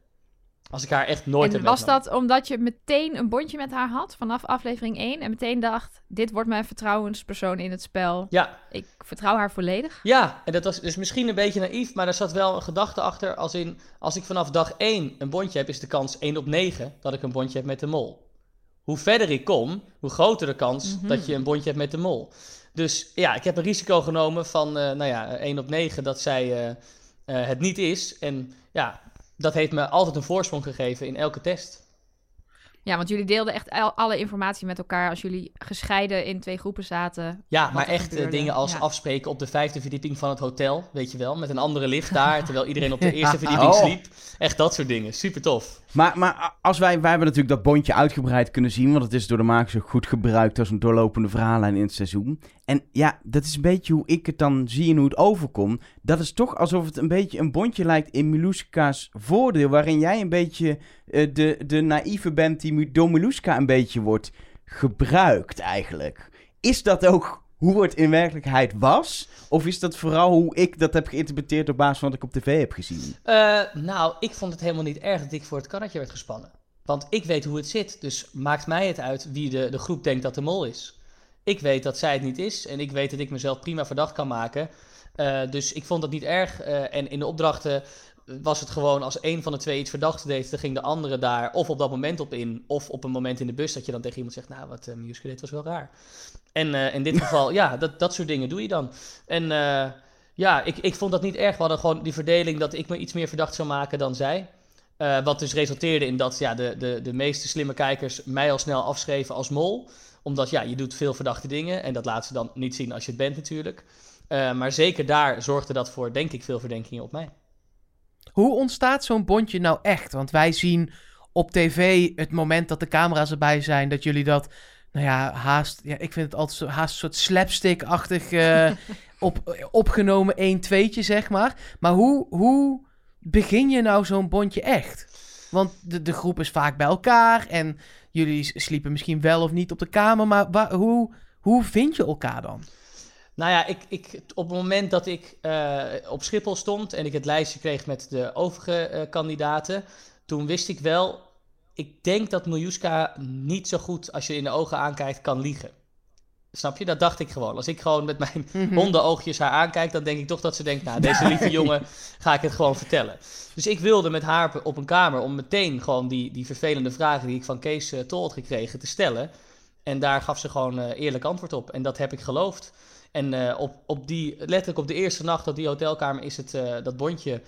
Als ik haar echt nooit En heb was dat omdat je meteen een bondje met haar had vanaf aflevering 1 en meteen dacht: dit wordt mijn vertrouwenspersoon in het spel. Ja, Ik vertrouw haar volledig. Ja, en dat was dus misschien een beetje naïef, maar er zat wel een gedachte achter. Als in, als ik vanaf dag 1 een bondje heb, is de kans 1 op 9 dat ik een bondje heb met de mol. Hoe verder ik kom, hoe groter de kans Mhm. dat je een bondje hebt met de mol. Dus ja, ik heb een risico genomen van, eh, nou ja, 1 op 9 dat zij eh, eh, het niet is. En ja, dat heeft me altijd een voorsprong gegeven in elke test. Ja, want jullie deelden echt al- alle informatie met elkaar als jullie gescheiden in twee groepen zaten. Ja, maar echt eh, gebeurde, dingen als ja. afspreken op de vijfde verdieping van het hotel, weet je wel. Met een andere lift daar, (laughs) terwijl iedereen op de eerste verdieping Oh. sliep. Echt dat soort dingen, super tof. Maar, maar als wij, wij hebben natuurlijk dat bondje uitgebreid kunnen zien, want het is door de makers ook goed gebruikt als een doorlopende verhaallijn in het seizoen. En ja, dat is een beetje hoe ik het dan zie en hoe het overkomt. Dat is toch alsof het een beetje een bondje lijkt in Miluska's voordeel, waarin jij een beetje eh, de, de naïeve bent die door Miluska een beetje wordt gebruikt eigenlijk. Is dat ook hoe het in werkelijkheid was? Of is dat vooral hoe ik dat heb geïnterpreteerd op basis van wat ik op tv heb gezien? Eh, nou, ik vond het helemaal niet erg dat ik voor het kannetje werd gespannen. Want ik weet hoe het zit, dus maakt mij het uit wie de, de groep denkt dat de mol is. Ik weet dat zij het niet is en ik weet dat ik mezelf prima verdacht kan maken. Eh, dus ik vond dat niet erg. Eh, en in de opdrachten was het gewoon als één van de twee iets verdachts deed, dan ging de andere daar of op dat moment op in, of op een moment in de bus dat je dan tegen iemand zegt, nou, wat uh, deed was wel raar. En eh, in dit (laughs) geval, ja, dat, dat soort dingen doe je dan. En eh, ja, ik, ik vond dat niet erg. We hadden gewoon die verdeling dat ik me iets meer verdacht zou maken dan zij. Eh, wat dus resulteerde in dat ja, de, de, de meeste slimme kijkers mij al snel afschreven als mol. Omdat ja, je doet veel verdachte dingen en dat laat ze dan niet zien als je het bent natuurlijk. Uh, maar zeker daar zorgde dat voor, denk ik, veel verdenkingen op mij. Hoe ontstaat zo'n bondje nou echt? Want wij zien op tv het moment dat de camera's erbij zijn, dat jullie dat, nou ja, haast, ja, ik vind het altijd zo, haast een soort slapstick-achtig uh, (laughs) op, opgenomen 1-2'tje, zeg maar. Maar hoe, hoe begin je nou zo'n bondje echt? Want de, de groep is vaak bij elkaar en jullie sliepen misschien wel of niet op de kamer, maar hoe, hoe vind je elkaar dan? Nou ja, ik, ik, op het moment dat ik uh, op Schiphol stond en ik het lijstje kreeg met de overige uh, kandidaten, toen wist ik wel, ik denk dat Miljuska niet zo goed als je in de ogen aankijkt kan liegen. Snap je? Dat dacht ik gewoon. Als ik gewoon met mijn mm -hmm. hondenoogjes haar aankijk, dan denk ik toch dat ze denkt, nou, (laughs) deze lieve jongen ga ik het gewoon vertellen. Dus ik wilde met haar op een kamer om meteen gewoon die, die vervelende vragen die ik van Kees uh, Tol had gekregen te stellen. En daar gaf ze gewoon uh, eerlijk antwoord op. En dat heb ik geloofd. En uh, op, op die, letterlijk op de eerste nacht op die hotelkamer is het, dat bondje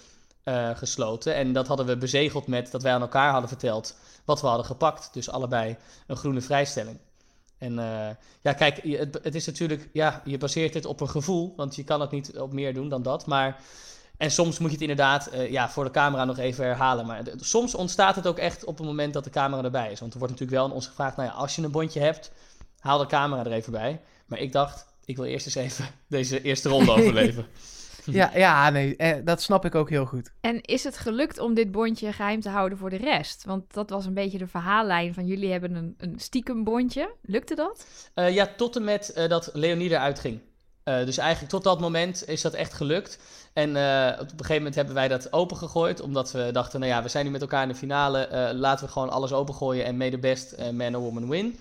gesloten. En dat hadden we bezegeld met dat wij aan elkaar hadden verteld wat we hadden gepakt. Dus allebei een groene vrijstelling. En ja, kijk, het, het, is natuurlijk, ja, je baseert het op een gevoel, want je kan het niet op meer doen dan dat. Maar, en soms moet je het inderdaad ja, voor de camera nog even herhalen. Maar de, soms ontstaat het ook echt op het moment dat de camera erbij is. Want er wordt natuurlijk wel aan ons gevraagd, nou ja, als je een bondje hebt, haal de camera er even bij. Maar ik dacht, ik wil eerst eens even (laughs) deze eerste ronde (laughs) overleven. (laughs) ja, ja, nee, eh, dat snap ik ook heel goed. En is het gelukt om dit bondje geheim te houden voor de rest? Want dat was een beetje de verhaallijn van jullie hebben een, een stiekem bondje. Lukte dat? Uh, ja, tot en met uh, dat Leonie eruit ging. Uh, dus eigenlijk tot dat moment is dat echt gelukt. En op een gegeven moment hebben wij dat opengegooid. Omdat we dachten, nou ja, we zijn nu met elkaar in de finale. laten we gewoon alles opengooien en may the best man or woman win.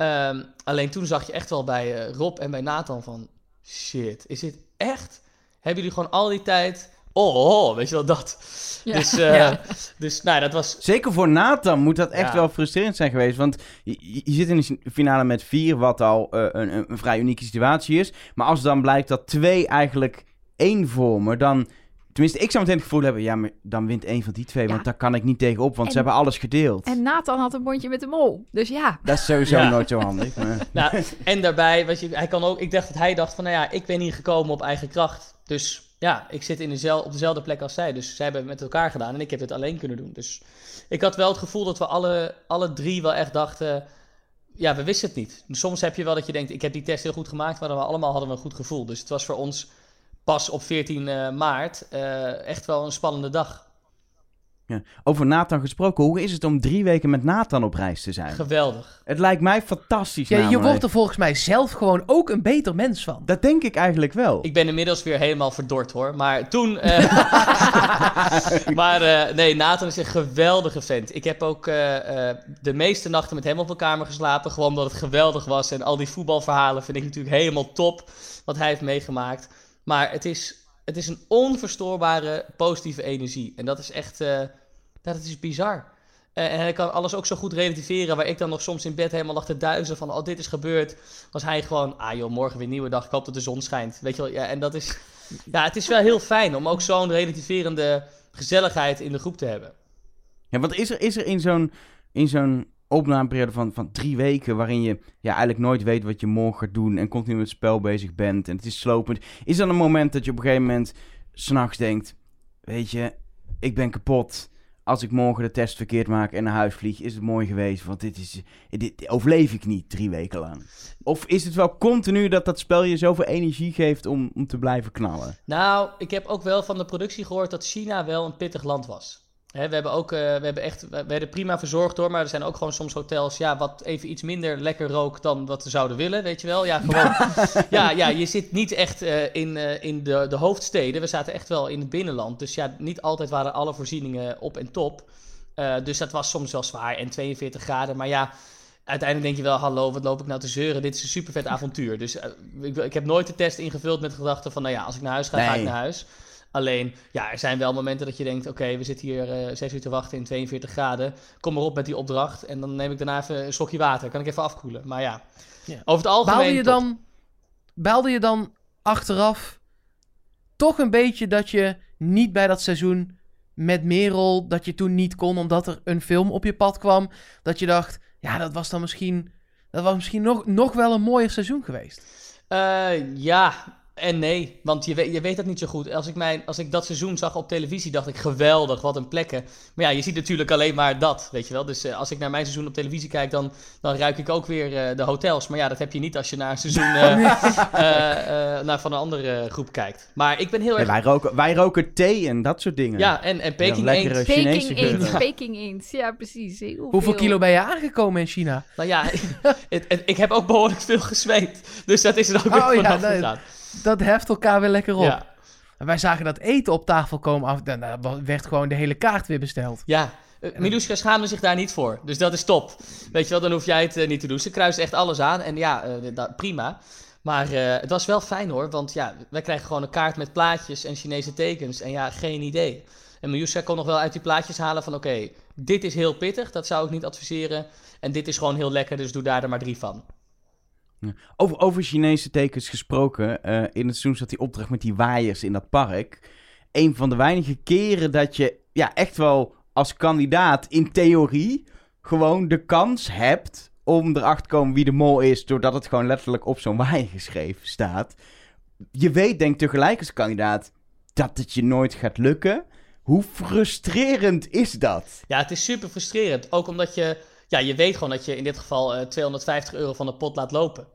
Um, alleen toen zag je echt wel bij uh, Rob en bij Nathan van... Shit, is dit echt? Hebben jullie gewoon al die tijd... Oh, oh weet je wel, dat. Ja. Dus, uh, (laughs) ja. dus nou, dat was... Zeker voor Nathan moet dat echt ja. wel frustrerend zijn geweest. Want je, je, zit in de finale met vier, wat al uh, een, een vrij unieke situatie is. Maar als dan blijkt dat twee eigenlijk één vormen, dan... Tenminste, ik zou meteen het gevoel hebben, ja, maar dan wint één van die twee, ja. want daar kan ik niet tegenop, want en, ze hebben alles gedeeld. En Nathan had een bondje met de mol, dus ja. Dat is sowieso ja. nooit zo handig. Maar... (laughs) nou, en daarbij, je, hij kan ook, ik dacht dat hij dacht van, nou ja, ik ben hier gekomen op eigen kracht, dus ja, ik zit in op dezelfde plek als zij, dus zij hebben het met elkaar gedaan en ik heb het alleen kunnen doen. Dus ik had wel het gevoel dat we alle, alle drie wel echt dachten, ja, we wisten het niet. Soms heb je wel dat je denkt, ik heb die test heel goed gemaakt, maar dan we allemaal hadden we een goed gevoel. Dus het was voor ons pas op 14 uh, maart uh, echt wel een spannende dag. Over Nathan gesproken, hoe is het om drie weken met Nathan op reis te zijn? Geweldig. Het lijkt mij fantastisch Ja, je wordt er volgens mij zelf gewoon ook een beter mens van. Dat denk ik eigenlijk wel. Ik ben inmiddels weer helemaal verdord hoor. Maar toen. eh, (laughs) maar eh, nee, Nathan is een geweldige vent. Ik heb ook eh, eh, de meeste nachten met hem op mijn kamer geslapen. Gewoon omdat het geweldig was. En al die voetbalverhalen vind ik natuurlijk helemaal top. Wat hij heeft meegemaakt. Maar het is, het is een onverstoorbare positieve energie. En dat is echt. Eh, dat is bizar. Eh, en hij kan alles ook zo goed relativeren. Waar ik dan nog soms in bed helemaal lag te duizen van... oh, dit is gebeurd. Was hij gewoon... ah joh, morgen weer een nieuwe dag. Ik hoop dat de zon schijnt. Weet je wel? Ja, en dat is... Ja, het is wel heel fijn om ook zo'n relativerende gezelligheid in de groep te hebben. Ja, wat is er, is er in zo'n, in zo'n opnameperiode van, van drie weken... waarin je ja, eigenlijk nooit weet wat je morgen gaat doen... en continu met het spel bezig bent en het is slopend... is dan een moment dat je op een gegeven moment s'nachts denkt... weet je, ik ben kapot... Als ik morgen de test verkeerd maak en naar huis vlieg, is het mooi geweest. Want dit, is, dit, overleef ik niet drie weken lang. Of is het wel continu dat dat spel je zoveel energie geeft om, om te blijven knallen? Nou, ik heb ook wel van de productie gehoord dat China wel een pittig land was. Hè, we hebben ook, eh, we hebben echt, we werden prima verzorgd hoor, maar er zijn ook gewoon soms hotels, ja, wat even iets minder lekker rook dan wat we zouden willen, weet je wel. Ja, gewoon, (laughs) ja, ja, je zit niet echt eh, in, eh, in de, de hoofdsteden, we zaten echt wel in het binnenland. Dus ja, niet altijd waren alle voorzieningen op en top. Dus dat was soms wel zwaar en 42 graden, maar ja, uiteindelijk denk je wel, hallo, wat loop ik nou te zeuren? Dit is een super vet avontuur. Dus ik, ik heb nooit de test ingevuld met de gedachte van, nou ja, als ik naar huis ga, ga ik naar huis. Alleen, ja, er zijn wel momenten dat je denkt: oké, we zitten hier eh zes uur te wachten in 42 graden. Kom maar op met die opdracht. En dan neem ik daarna even een slokje water. Kan ik even afkoelen. Maar ja, Ja. over het algemeen. Baalde je, dan, baalde je dan achteraf toch een beetje dat je niet bij dat seizoen met Merel, dat je toen niet kon omdat er een film op je pad kwam, dat je dacht, ja, dat was dan misschien, dat was misschien nog, nog wel een mooier seizoen geweest. Eh, ja en nee, want je weet, je weet dat niet zo goed. Als ik, mijn, als ik dat seizoen zag op televisie, dacht ik geweldig, wat een plekken. Maar ja, je ziet natuurlijk alleen maar dat, weet je wel. Dus eh, als ik naar mijn seizoen op televisie kijk, dan, dan ruik ik ook weer eh, de hotels. Maar ja, dat heb je niet als je naar een seizoen (laughs) eh, naar van een andere groep kijkt. Maar ik ben heel Nee, erg... wij, roken, wij roken thee en dat soort dingen. Ja, en, en Peking Ja, eend. Peking eend. Peking eend. Ja, precies. Heel Hoeveel veel. kilo ben je aangekomen in China? Nou ja, (laughs) het, het- ik heb ook behoorlijk veel gezweet. Dus dat is er ook weer Oh ja, vanaf nee, gegaan. Dat heft elkaar weer lekker op. Ja, En wij zagen dat eten op tafel komen af. Dan werd gewoon de hele kaart weer besteld. ja. Uh, Miluska schaamde zich daar niet voor. Dus dat is top. Weet je wel, dan hoef jij het eh, niet te doen. Ze kruist echt alles aan. En ja, eh, dat- prima. Maar het was wel fijn hoor. Want ja, wij krijgen gewoon een kaart met plaatjes en Chinese tekens. En ja, geen idee. En Miluska kon nog wel uit die plaatjes halen van... Oké, dit is heel pittig. Dat zou ik niet adviseren. En dit is gewoon heel lekker. Dus doe daar er maar drie van. Over, over Chinese tekens gesproken. eh, in het seizoen zat die opdracht met die waaiers in dat park. Een van de weinige keren dat je ja, echt wel als kandidaat in theorie gewoon de kans hebt om erachter te komen wie de mol is, doordat het gewoon letterlijk op zo'n waaier geschreven staat. Je weet denk tegelijk als kandidaat dat het je nooit gaat lukken. Hoe frustrerend is dat? Ja, het is super frustrerend. Ook omdat je, ja, je weet gewoon dat je in dit geval eh, 250 euro van de pot laat lopen.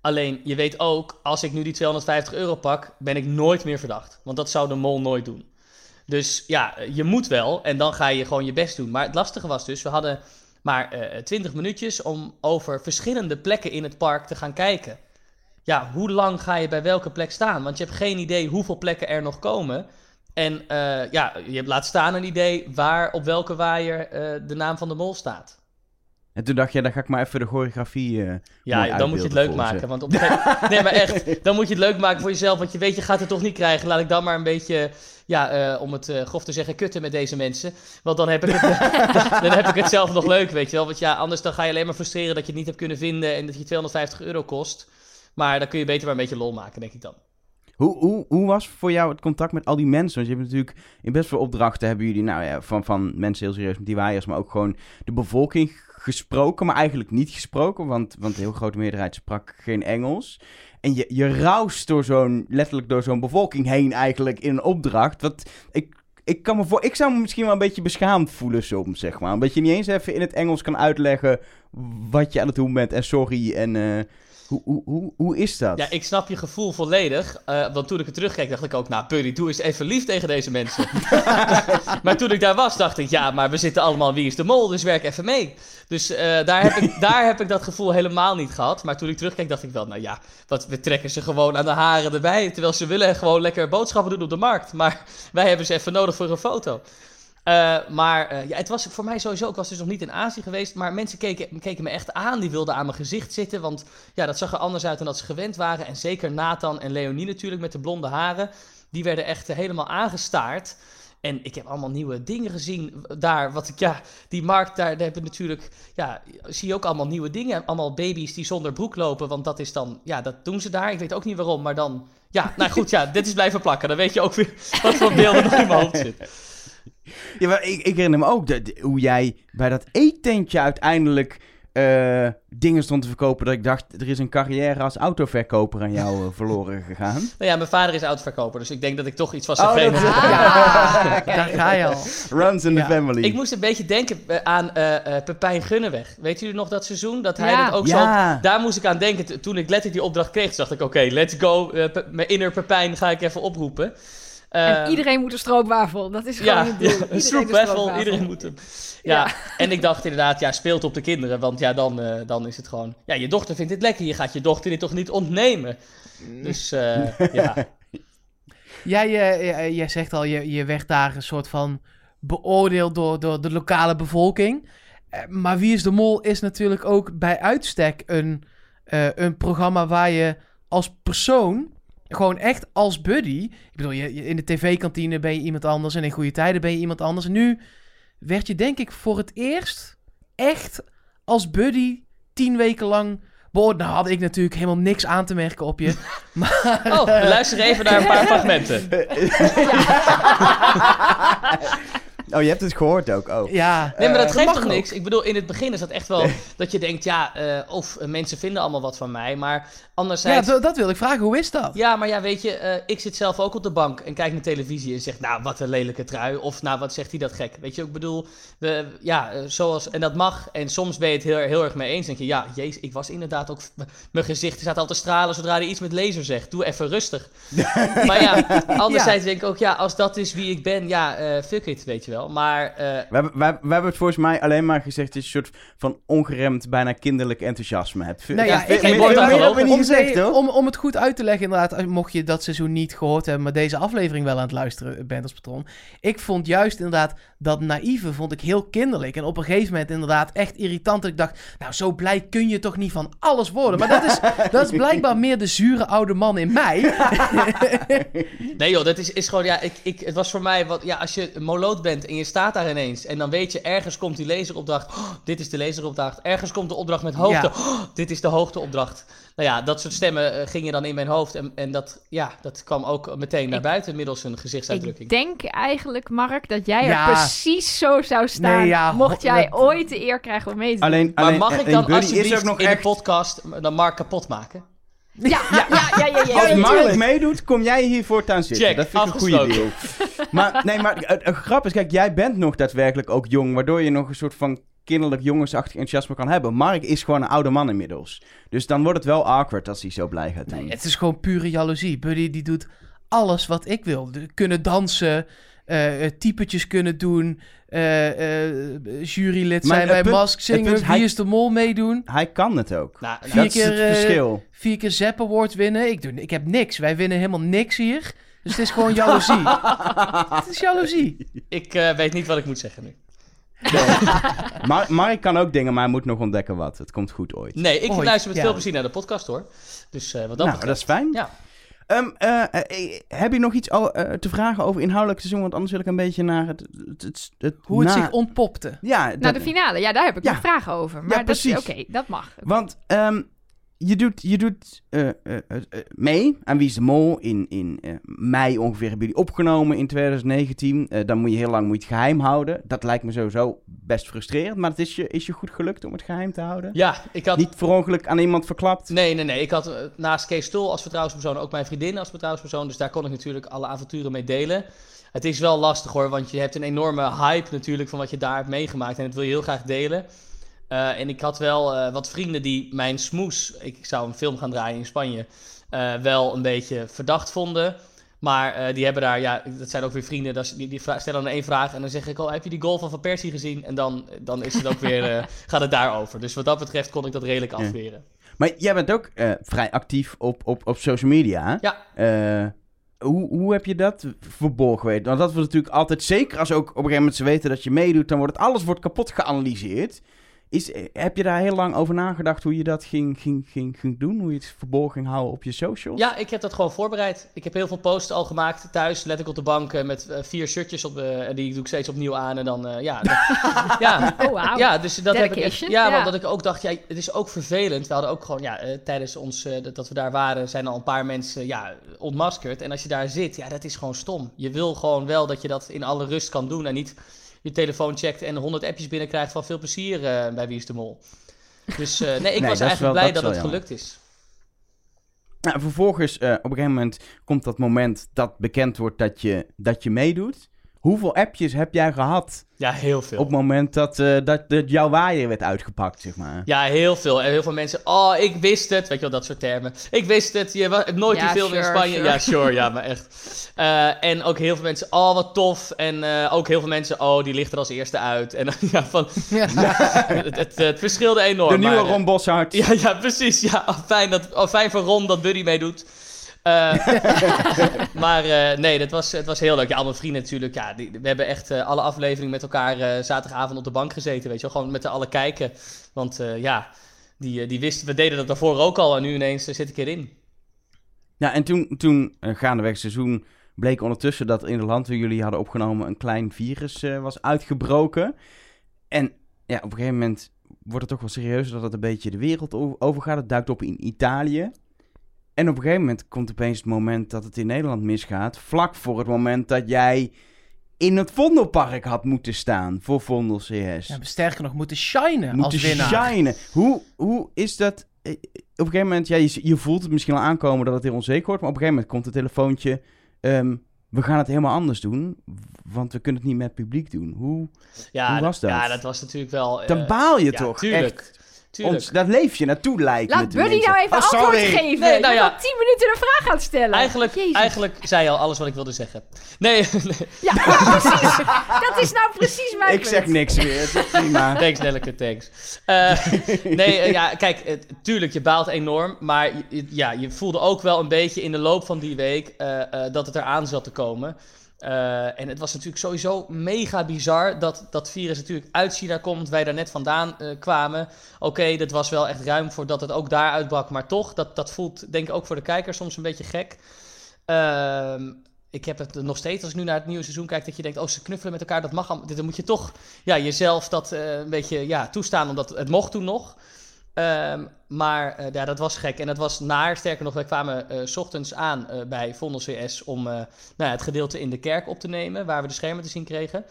Alleen, je weet ook, als ik nu die 250 euro pak, ben ik nooit meer verdacht. Want dat zou de mol nooit doen. Dus ja, je moet wel en dan ga je gewoon je best doen. Maar het lastige was dus, we hadden maar eh 20 minuutjes om over verschillende plekken in het park te gaan kijken. Ja, hoe lang ga je bij welke plek staan? Want je hebt geen idee hoeveel plekken er nog komen. En eh, ja, je hebt laat staan een idee waar op welke waaier eh, de naam van de mol staat. En toen dacht je, dan ga ik maar even de choreografie. eh, mooi Ja, dan moet je het leuk ze. maken. Want op gegeven- nee, maar echt, dan moet je het leuk maken voor jezelf. Want je weet, je gaat het toch niet krijgen. Laat ik dan maar een beetje, ja, eh, om het eh, grof te zeggen, kutten met deze mensen. Want dan heb, ik het, (laughs) dan heb ik het zelf nog leuk, weet je wel. Want ja, anders dan ga je alleen maar frustreren dat je het niet hebt kunnen vinden en dat je 250 euro kost. Maar dan kun je beter maar een beetje lol maken, denk ik dan. Hoe, hoe, hoe was voor jou het contact met al die mensen? Want je hebt natuurlijk in best veel opdrachten hebben jullie, nou ja, van, van mensen heel serieus met die waaiers, maar ook gewoon de bevolking gesproken, maar eigenlijk niet gesproken, want, want de heel grote meerderheid sprak geen Engels. En je, je door zo'n, letterlijk door zo'n bevolking heen eigenlijk in een opdracht. Wat ik, ik kan me voor, ik zou me misschien wel een beetje beschaamd voelen soms, zeg maar. Omdat je niet eens even in het Engels kan uitleggen wat je aan het doen bent en sorry en... eh, hoe, Hoe, hoe, hoe, is dat? Ja, ik snap je gevoel volledig. eh, want toen ik het terugkeek, dacht ik ook... Nou, Buddy, doe eens even lief tegen deze mensen. (laughs) maar toen ik daar was, dacht ik... Ja, maar we zitten allemaal Wie is de Mol, dus werk even mee. Dus eh, daar, heb ik, daar heb ik dat gevoel helemaal niet gehad. Maar toen ik terugkeek, dacht ik wel... Nou ja, wat, we trekken ze gewoon aan de haren erbij. Terwijl ze willen gewoon lekker boodschappen doen op de markt. Maar wij hebben ze even nodig voor een foto. Eh, maar eh, ja, het was voor mij sowieso, ik was dus nog niet in Azië geweest, maar mensen keken, keken me echt aan, die wilden aan mijn gezicht zitten, want ja, dat zag er anders uit dan dat ze gewend waren. En zeker Nathan en Leonie natuurlijk met de blonde haren, die werden echt eh, helemaal aangestaard. En ik heb allemaal nieuwe dingen gezien daar, wat ik, ja, die markt daar, daar hebben natuurlijk, ja, zie je ook allemaal nieuwe dingen. Allemaal baby's die zonder broek lopen, want dat is dan, ja, dat doen ze daar. Ik weet ook niet waarom, maar dan, ja, nou goed, ja, dit is blijven plakken. Dan weet je ook weer (laughs) wat voor beelden nog in mijn hoofd zitten. (laughs) Ja, maar ik, ik herinner me ook dat, hoe jij bij dat eetentje uiteindelijk eh, dingen stond te verkopen. Dat ik dacht, er is een carrière als autoverkoper aan jou eh, verloren gegaan. (laughs) Nou ja, mijn vader is autoverkoper, dus ik denk dat ik toch iets van Oh, zijn dat- vreemde- Ah. Daar ga je al. Runs in Ja. the family. Ik moest een beetje denken eh, aan eh, eh, Pepijn Gunneweg. Weet jullie nog dat seizoen? Dat hij Ja. dat ook zo... ja. Daar moest ik aan denken toen ik letterlijk die opdracht kreeg. Dacht ik, oké, let's go. mijn inner Pepijn ga ik even oproepen. En Eh, iedereen moet een stroopwafel. Dat is gewoon ja, het doel. (laughs) ja, Iedereen een stroop een wafel, stroopwafel. iedereen moet hem. (laughs) Ja, Ja. en ik dacht inderdaad, ja, speelt op de kinderen. Want ja, dan, eh, dan is het gewoon... Ja, je dochter vindt dit lekker. Je gaat je dochter dit toch niet ontnemen. Dus eh, (laughs) ja. Jij, eh, jij- zegt al, je, je werd daar een soort van beoordeeld door, door de lokale bevolking. Maar Wie is de Mol is natuurlijk ook bij uitstek een, eh, een programma waar je als persoon, gewoon echt als buddy... Ik bedoel, je, je- in de tv-kantine ben je iemand anders en in goede tijden ben je iemand anders. Nu werd je denk ik voor het eerst echt als buddy tien weken lang... beoordeeld. Nou had ik natuurlijk helemaal niks aan te merken op je. (laughs) Maar, Oh, we luisteren even naar een paar fragmenten. (laughs) (laughs) Oh, je hebt het gehoord ook. Oh. Ja, Nee, maar dat Eh, geeft toch ook. niks? Ik bedoel, in het begin is dat echt wel dat je denkt, ja, eh, of eh, mensen vinden allemaal wat van mij, maar Ja, anderzijds... dat, dat wil ik vragen. Hoe is dat? Ja, maar ja, weet je, eh, ik zit zelf ook op de bank en kijk naar televisie en zeg, nou, wat een lelijke trui. Of, nou, wat zegt hij dat gek? Weet je, ik bedoel, we, ja, zoals, en dat mag. En soms ben je het heel, heel erg mee eens. denk je, ja, jezus, ik was inderdaad ook, mijn gezicht staat al te stralen zodra hij iets met laser zegt. Doe even rustig. (laughs) maar ja, anderzijds denk ik ook, ja, als dat is wie ik ben, ja, eh, fuck it, weet je wel. Maar, eh, We hebben, we, we hebben het volgens mij alleen maar gezegd... dat je een soort van ongeremd, bijna kinderlijk enthousiasme hebt. Nou ja, Ja, ik, om- om, Niet gezegd, hoor. om, om het goed uit te leggen, inderdaad, als- mocht je dat seizoen niet gehoord hebben, maar deze aflevering wel aan het luisteren bent als patroon. Ik vond juist inderdaad dat naïeve vond ik heel kinderlijk. En op een gegeven moment inderdaad echt irritant. Dat ik dacht, nou zo blij kun je toch niet van alles worden. Maar dat is, dat is blijkbaar meer de zure oude man in mij. (laughs) Nee joh, dat is, is gewoon, ja, ik, ik, het was voor mij wat, ja, als je moloot bent en je staat daar ineens en dan weet je, ergens komt die laseropdracht, oh, dit is de laseropdracht, ergens komt de opdracht met hoogte, Ja. oh, dit is de hoogteopdracht. Nou ja, dat soort stemmen eh, gingen dan in mijn hoofd en, en dat, ja, dat kwam ook meteen naar Ik- buiten middels een Ik gezichtsuitdrukking. denk eigenlijk, Mark, dat jij Ja. er precies zo zou staan. Nee, ja, mocht jij dat- ooit de eer krijgen om mee te doen. Alleen, Maar mag ik dan alsjeblieft is ook nog in echt... de podcast dan Mark kapot maken? Ja, ja, ja, ja, ja, ja, Als ja, Mark meedoet, kom jij hier voortaan zitten. Check, dat vind ik een goede deal. (laughs) Maar, nee, maar het, het grap is, kijk, jij bent nog daadwerkelijk ook jong, waardoor je nog een soort van kinderlijk jongensachtig enthousiasme kan hebben. Mark is gewoon een oude man inmiddels. Dus dan wordt het wel awkward als hij zo blij gaat doen. Nee, het is gewoon pure jaloezie. Buddy die doet alles wat ik wil. Kunnen dansen, eh, eh, typetjes kunnen doen, eh, eh, jurylid zijn bij punt- Mask zingen, punt is, Wie hij- is de Mol meedoen. Hij kan het ook. Nou, Vier dat is het keer, eh, verschil. Vier keer Zapp Award winnen. Ik, doe, ik heb niks. Wij winnen helemaal niks hier. Dus het is gewoon jaloezie. (laughs) het is jaloezie. ik eh, weet niet wat ik moet zeggen nu. (laughs) Maar Mark kan ook dingen, maar hij moet nog ontdekken wat. Het komt goed ooit. Nee, ik Ooit, luister met ja. veel plezier naar de podcast hoor. Dus eh, wat dat nou, betreft. dat is fijn. Ja. Ehm, eh, heb je nog iets o- eh, te vragen over inhoudelijk seizoen? Want anders wil ik een beetje naar het... het, het, het Hoe het na- zich ontpopte. Ja, Naar dat- de finale, ja, daar heb ik Ja. nog vragen over. Maar dat, precies. Oké, dat mag. Want ehm, je doet, je doet eh, eh, eh, mee aan Wie is de Mol. In, in mei ongeveer hebben jullie opgenomen in 2019. Eh, dan moet je heel lang moet je het geheim houden. Dat lijkt me sowieso best frustrerend. Maar het is je, is je goed gelukt om het geheim te houden? Ja, ik had Niet voor ongeluk aan iemand verklapt? Nee, nee, nee. Ik had naast Kees Stol als vertrouwenspersoon ook mijn vriendin als vertrouwenspersoon. Dus daar kon ik natuurlijk alle avonturen mee delen. Het is wel lastig hoor, want je hebt een enorme hype natuurlijk van wat je daar hebt meegemaakt. En dat wil je heel graag delen. Eh, en ik had wel eh, wat vrienden die mijn smoes, ik zou een film gaan draaien in Spanje, eh, wel een beetje verdacht vonden. Maar die hebben daar, ja, dat zijn ook weer vrienden, dat die, stellen dan één vraag en dan zeg ik al, heb je die goal van Van Persie gezien? En dan, dan is het ook weer, (laughs) gaat het daarover. Dus wat dat betreft kon ik dat redelijk Ja. afweren. Maar jij bent ook vrij actief op, op, op social media. Ja. Hoe, hoe heb je dat verborgen weten? Want dat wordt natuurlijk altijd, zeker als ook op een gegeven moment ze weten dat je meedoet, dan wordt het, alles wordt kapot geanalyseerd. Is, eh, heb je daar heel lang over nagedacht hoe je dat ging, ging, ging, ging doen? Hoe je het verborgen ging houden op je socials? Ja, ik heb dat gewoon voorbereid. Ik heb heel veel posts al gemaakt thuis. Let ik op de bank eh, met eh, vier shirtjes op. en die doe ik steeds opnieuw aan. En dan, eh, ja. dat- (laughs) ja. Oh, wauw. Ja, dus dat heb ik echt, ja, ja. want dat ik ook dacht, ja, het is ook vervelend. We hadden ook gewoon, ja, eh, tijdens ons, eh, dat, dat we daar waren, zijn al een paar mensen, ja, ontmaskerd. En als je daar zit, ja, dat is gewoon stom. Je wil gewoon wel dat je dat in alle rust kan doen en niet je telefoon checkt en 100 appjes binnenkrijgt van veel plezier eh, bij Wie is de Mol. Dus eh, nee, ik (laughs) Nee, was eigenlijk wel- blij dat dat, het gelukt is. Nou, vervolgens, eh, op een gegeven moment komt dat moment dat bekend wordt dat je, dat je meedoet. Hoeveel appjes heb jij gehad Ja, heel veel. op het moment dat, eh, dat, dat jouw waaier werd uitgepakt, zeg maar? Ja, heel veel. En heel veel mensen, oh, ik wist het. Weet je wel, dat soort termen. Ik wist het, je hebt nooit Ja, die film in Spanje. sure. Ja, sure, (laughs) ja, maar echt. Eh, en ook heel veel mensen, oh, wat tof. En eh, ook heel veel mensen, oh, die ligt er als eerste uit. En (laughs) ja, van, (laughs) Ja. het, het, het verschilde enorm. De nieuwe maar, Ron Boshart. Ja, ja, precies. Ja, fijn, dat, oh, fijn voor Ron dat Buddy meedoet. Eh, (laughs) maar eh, nee, dat was, het was heel leuk. Ja, al mijn vrienden natuurlijk. Ja, die, we hebben echt eh, alle afleveringen met elkaar zaterdagavond op de bank gezeten. Weet je wel, gewoon met z'n allen kijken. Want ja, die, die wisten, we deden dat daarvoor ook al. En nu ineens zit ik erin. Ja, en toen, toen gaandeweg seizoen bleek ondertussen dat in het land waar jullie hadden opgenomen een klein virus was uitgebroken. En ja, op een gegeven moment wordt het toch wel serieus dat het een beetje de wereld overgaat. Het duikt op in Italië. En op een gegeven moment komt opeens het moment dat het in Nederland misgaat. Vlak voor het moment dat jij in het Vondelpark had moeten staan voor Vondel CS. Ja, we sterker nog, moeten shinen moeten als winnaar. shinen. Hoe, hoe is dat? eh, Op een gegeven moment, ja, je, je voelt het misschien al aankomen dat het heel onzeker wordt. Maar op een gegeven moment komt het telefoontje. ehm, we gaan het helemaal anders doen, want we kunnen het niet met publiek doen. Hoe, Ja, Hoe was dat? Ja, dat was natuurlijk wel... eh, dan baal je ja, toch? Tuurlijk. Echt, tuurlijk. ons, dat leef je naartoe lijkt Laat Buddy nou even Oh, antwoord sorry. geven. Nee, nou ja. bent al tien minuten een vraag aan stellen. Eigenlijk, Jezus. eigenlijk zei je al alles wat ik wilde zeggen. Nee, (laughs) nee. Ja, precies. Dat is nou precies mijn Ik punt. zeg niks meer, het is prima. (laughs) Thanks, Nelleke, thanks. Eh, (laughs) nee, eh, ja, kijk, eh, tuurlijk, je baalt enorm. Maar ja, je voelde ook wel een beetje in de loop van die week eh, eh, dat het eraan zat te komen. Eh, en het was natuurlijk sowieso mega bizar dat dat virus natuurlijk uit China komt. Wij daar net vandaan eh, kwamen. Oké, dat was wel echt ruim voordat het ook daar uitbrak. Maar toch, dat, dat voelt denk ik ook voor de kijker soms een beetje gek. Ehm, ik heb het nog steeds, als ik nu naar het nieuwe seizoen kijk, dat je denkt, oh, ze knuffelen met elkaar, dat mag allemaal. Dan moet je toch ja, jezelf dat eh, een beetje ja, toestaan, omdat het mocht toen nog. Ehm, maar eh, ja, dat was gek. En dat was naar, sterker nog, wij kwamen eh, s ochtends aan eh, bij Vondel CS om eh, nou ja, het gedeelte in de kerk op te nemen, waar we de schermen te zien kregen.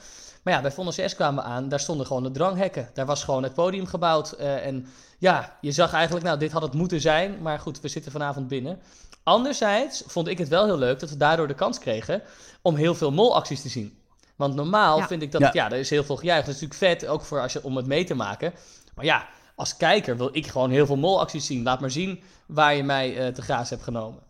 Maar ja, bij Vondel CS kwamen we aan, daar stonden gewoon de dranghekken. Daar was gewoon het podium gebouwd. eh, en ja, je zag eigenlijk, nou, dit had het moeten zijn. Maar goed, we zitten vanavond binnen. Anderzijds vond ik het wel heel leuk dat we daardoor de kans kregen om heel veel molacties te zien. Want normaal Ja. vind ik dat, Ja. het- ja, er is heel veel gejuich. Dat is natuurlijk vet, ook voor als je, om het mee te maken. Maar ja, als kijker wil ik gewoon heel veel molacties zien. Laat maar zien waar je mij eh, te graas hebt genomen.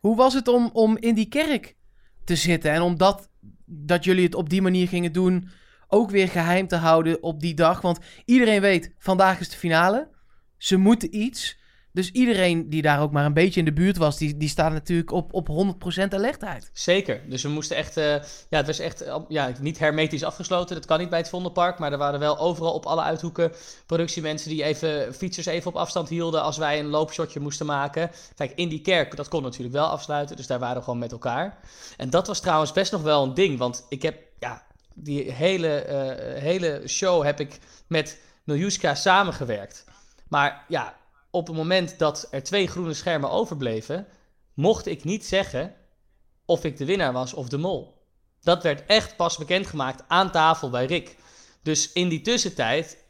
Hoe was het om, om in die kerk te zitten en om dat, dat jullie het op die manier gingen doen ook weer geheim te houden op die dag? Want iedereen weet, vandaag is de finale. Ze moeten iets. Dus iedereen die daar ook maar een beetje in de buurt was, die, die staat natuurlijk op, op 100% alertheid. Zeker. Dus we moesten echt. eh, ja, het was echt eh, ja, niet hermetisch afgesloten. Dat kan niet bij het Vondelpark. Maar er waren wel overal op alle uithoeken productiemensen die even fietsers even op afstand hielden als wij een loopshotje moesten maken. Kijk, in die kerk, dat kon natuurlijk wel afsluiten. Dus daar waren we gewoon met elkaar. En dat was trouwens best nog wel een ding. Want ik heb ja, die hele, eh, hele show heb ik met Miljuska samengewerkt. Maar ja, op het moment dat er twee groene schermen overbleven, mocht ik niet zeggen of ik de winnaar was of de mol. Dat werd echt pas bekendgemaakt aan tafel bij Rick. Dus in die tussentijd,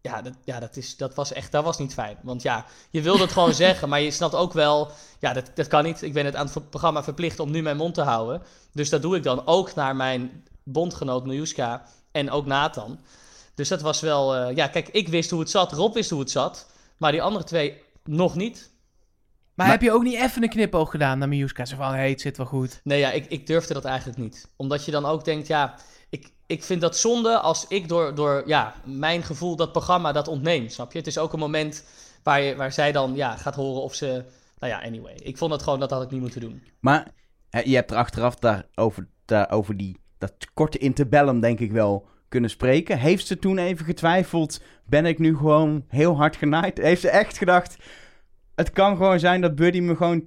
ja, dat, ja, dat, is, dat was echt, dat was niet fijn. Want ja, je wilde het gewoon (laughs) zeggen, maar je snapt ook wel, ja, dat, dat kan niet. Ik ben het aan het programma verplicht om nu mijn mond te houden. Dus dat doe ik dan ook naar mijn bondgenoot Miljuska en ook Nathan. Dus dat was wel... eh, ja, kijk, ik wist hoe het zat. Rob wist hoe het zat. Maar die andere twee nog niet. Maar, Maar- heb je ook niet even een knipoog gedaan naar Miuska? Zo van, hey, het zit wel goed. Nee, ja, ik, ik durfde dat eigenlijk niet. Omdat je dan ook denkt, ja... Ik, ik vind dat zonde als ik door, door ja, mijn gevoel dat programma dat ontneem, snap je? Het is ook een moment waar, je, waar zij dan ja, gaat horen of ze... Nou ja, anyway. Ik vond het gewoon, dat had ik niet moeten doen. Maar je hebt er achteraf daarover, daarover die, dat korte interbellum denk ik wel kunnen spreken. Heeft ze toen even getwijfeld, ben ik nu gewoon heel hard genaaid? Heeft ze echt gedacht, het kan gewoon zijn dat Buddy me gewoon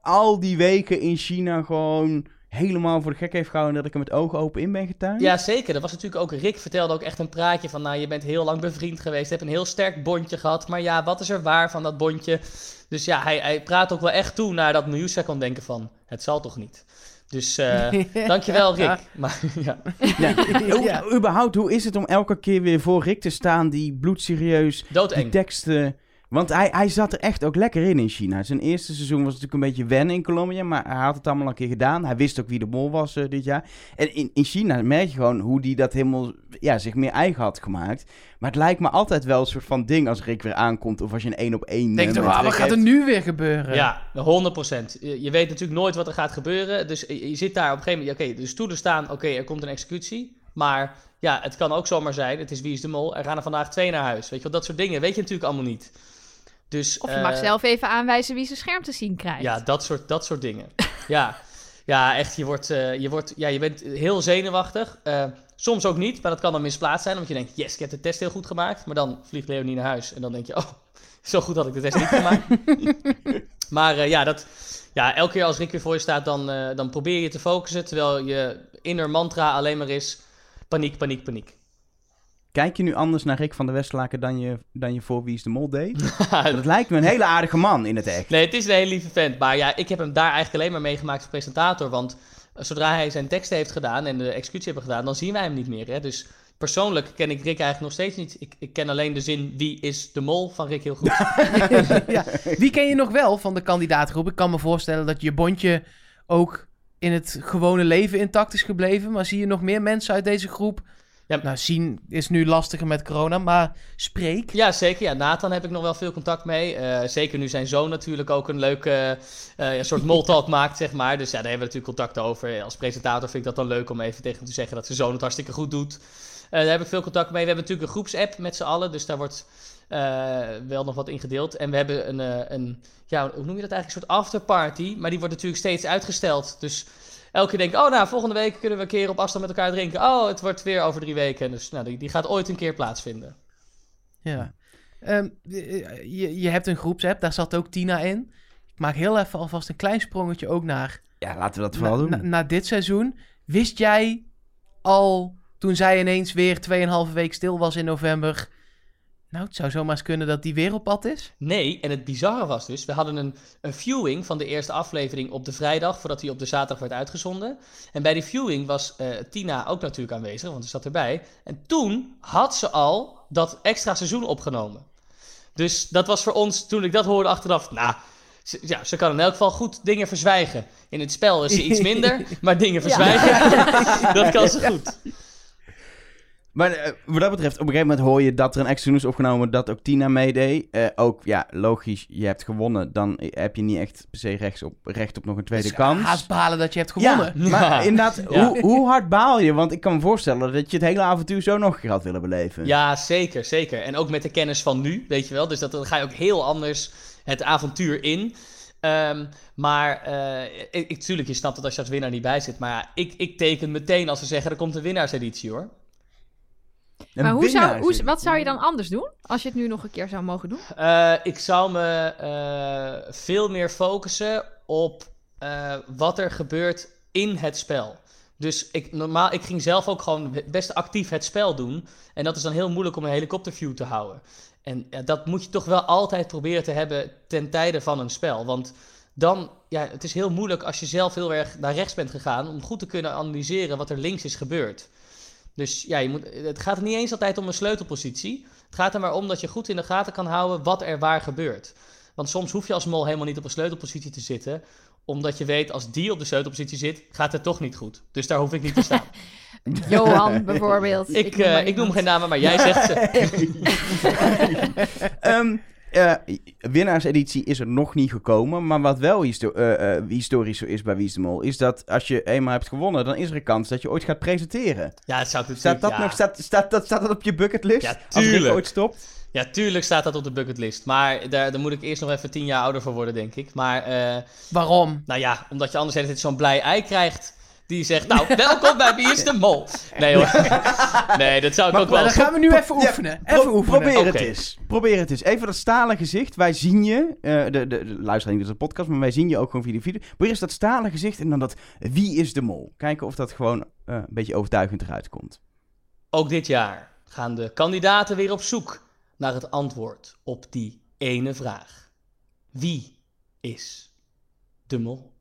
al die weken in China gewoon helemaal voor de gek heeft gehouden... en dat ik er met ogen open in ben getuigd? Ja, zeker. Dat was natuurlijk ook... Rick vertelde ook echt een praatje van... Nou, je bent heel lang bevriend geweest. hebt een heel sterk bondje gehad. Maar ja, wat is er waar van dat bondje? Dus ja, hij, hij praat ook wel echt toe naar dat Miusa kan denken van... Het zal toch niet? Dus eh, (laughs) dankjewel, Rick. Ja. Maar (laughs) ja, (laughs) Ja. Überhaupt, hoe is het om elke keer weer voor Rick te staan die bloedserieus die doodeng. teksten. Want hij, hij zat er echt ook lekker in in China. Zijn eerste seizoen was natuurlijk een beetje wennen in Colombia. Maar hij had het allemaal een keer gedaan. Hij wist ook wie de mol was eh, dit jaar. En in, in China merk je gewoon hoe hij dat helemaal ja, zich meer eigen had gemaakt. Maar het lijkt me altijd wel een soort van ding als Rick weer aankomt. Of als je een één op één. Denk eh, toch, wat gaat er nu weer gebeuren? Ja, 100%. Je, je weet natuurlijk nooit wat er gaat gebeuren. Dus je, zit daar op een gegeven moment... Oké, de stoelen staan. Oké, er komt een executie. Maar ja, het kan ook zomaar zijn. Het is Wie is de Mol. Er gaan er vandaag twee naar huis. Weet je wel, dat soort dingen weet je natuurlijk allemaal niet. Dus, Of je mag eh, zelf even aanwijzen wie zijn scherm te zien krijgt. Ja, dat soort, dat soort dingen. (laughs) ja. ja, echt. Je, wordt, eh, je, wordt, ja, je bent heel zenuwachtig. Eh, soms ook niet, maar dat kan dan misplaatst zijn. Omdat je denkt, yes, ik heb de test heel goed gemaakt. Maar dan vliegt Leonie naar huis. En dan denk je, oh, (laughs) zo goed had ik de test niet gemaakt. (laughs) maar ja, dat, ja, elke keer als Rick weer voor je staat, dan, dan probeer je te focussen. Terwijl je inner mantra alleen maar is paniek, paniek, paniek. Kijk je nu anders naar Rick van der Westlaken dan je, dan je voor Wie is de Mol deed? (laughs) Dat lijkt me een hele aardige man in het echt. Nee, het is een hele lieve vent. Maar ja, ik heb hem daar eigenlijk alleen maar meegemaakt als presentator. Want zodra hij zijn teksten heeft gedaan en de executie hebben gedaan, dan zien wij hem niet meer. Hè? Dus persoonlijk ken ik Rick eigenlijk nog steeds niet. Ik, ik ken alleen de zin wie is de mol van Rick heel goed. (laughs) (laughs) ja. Wie ken je nog wel van de kandidaatgroep? Ik kan me voorstellen dat je bondje ook in het gewone leven intact is gebleven. Maar zie je nog meer mensen uit deze groep? Ja. Nou, zien is nu lastiger met corona, maar spreek. Ja, zeker. Ja, Nathan heb ik nog wel veel contact mee. Eh, zeker nu zijn zoon natuurlijk ook een leuke eh, soort (laughs) moltalk maakt, zeg maar. Dus ja, daar hebben we natuurlijk contact over. Als presentator vind ik dat dan leuk om even tegen hem te zeggen dat zijn zoon het hartstikke goed doet. Eh, daar heb ik veel contact mee. We hebben natuurlijk een groepsapp met z'n allen, dus daar wordt wel nog wat in gedeeld. En we hebben een, een, ja, hoe noem je dat eigenlijk, een soort afterparty. Maar die wordt natuurlijk steeds uitgesteld. Dus elke keer denk ik, oh nou, volgende week kunnen we een keer op afstand met elkaar drinken. Oh, het wordt weer over drie weken. Dus nou, die, die gaat ooit een keer plaatsvinden. Ja. Ehm, je, je hebt een groepsapp, daar zat ook Tina in. Ik maak heel even alvast een klein sprongetje ook naar, Ja, laten we dat vooral na, doen. na- naar dit seizoen. Wist jij al, toen zij ineens weer 2,5 week stil was in november... Nou, het zou zomaar eens kunnen dat die weer op pad is. Nee, en het bizarre was dus, we hadden een, een viewing van de eerste aflevering op de vrijdag, voordat die op de zaterdag werd uitgezonden. En bij die viewing was eh, Tina ook natuurlijk aanwezig, want ze zat erbij. En toen had ze al dat extra seizoen opgenomen. Dus dat was voor ons, toen ik dat hoorde achteraf, nou, ze, ja, ze kan in elk geval goed dingen verzwijgen. In het spel is ze iets minder, (laughs) maar dingen verzwijgen, (laughs) (laughs) dat kan ze goed. Maar eh, wat dat betreft, op een gegeven moment hoor je dat er een extra is opgenomen dat ook Tina meedeed. Eh, ook, ja, logisch, je hebt gewonnen. Dan heb je niet echt per se rechts op, recht op nog een tweede Dus kans. Haast balen dat je hebt gewonnen. Ja, maar Ja. inderdaad, Ja. Hoe, hoe hard baal je? Want ik kan me voorstellen dat je het hele avontuur zo nog een keer had willen beleven. Ja, zeker, zeker. En ook met de kennis van nu, weet je wel. Dus dat, dan ga je ook heel anders het avontuur in. Ehm, maar eh, ik, ik, tuurlijk, je snapt dat als je als winnaar niet bij zit. Maar ja, ik, ik teken meteen als ze zeggen, er komt een winnaarseditie hoor. Een maar hoe zou, hoe, wat zou je dan anders doen? Als je het nu nog een keer zou mogen doen? Eh, ik zou me eh, veel meer focussen op eh, wat er gebeurt in het spel. Dus ik, normaal, ik ging zelf ook gewoon best actief het spel doen. En dat is dan heel moeilijk om een helikopterview te houden. En ja, dat moet je toch wel altijd proberen te hebben ten tijde van een spel. Want dan, ja, het is heel moeilijk als je zelf heel erg naar rechts bent gegaan... om goed te kunnen analyseren wat er links is gebeurd. Dus ja, je moet, het gaat er niet eens altijd om een sleutelpositie. Het gaat er maar om dat je goed in de gaten kan houden wat er waar gebeurt. Want soms hoef je als mol helemaal niet op een sleutelpositie te zitten. Omdat je weet, als die op de sleutelpositie zit, gaat het toch niet goed. Dus daar hoef ik niet te staan. (laughs) Johan bijvoorbeeld. ik, noem ik noem iemand. geen namen, maar jij zegt ze. (laughs) (laughs) Ehm, eh, winnaarseditie is er nog niet gekomen. Maar wat wel histo- eh, eh, historisch zo is bij Wie is de Mol... is dat als je eenmaal hebt gewonnen... dan is er een kans dat je ooit gaat presenteren. Ja, het zou natuurlijk... Staat dat, ja. nog, staat, staat, dat, staat dat op je bucketlist? Ja, Als het tuurlijk. ooit stopt? Ja, tuurlijk staat dat op de bucketlist. Maar daar, daar moet ik eerst nog even tien jaar ouder voor worden, denk ik. Maar, eh, Waarom? nou ja, omdat je anders zo'n blij ei krijgt... Die zegt, nou, welkom bij Wie is de Mol? Nee hoor. (laughs) Nee, dat zou ik ook Maar wel... dan gaan we nu even Ja, oefenen. Pro- Even oefenen. Probeer het eens. Probeer het eens. Even dat stalen gezicht. Wij zien je. eh, de, de, de luisteraar niet de podcast, maar wij zien je ook gewoon via de video. Probeer eens dat stalen gezicht en dan dat wie is de mol. Kijken of dat gewoon eh, een beetje overtuigend eruit komt. Ook dit jaar gaan de kandidaten weer op zoek naar het antwoord op die ene vraag. Wie is de mol?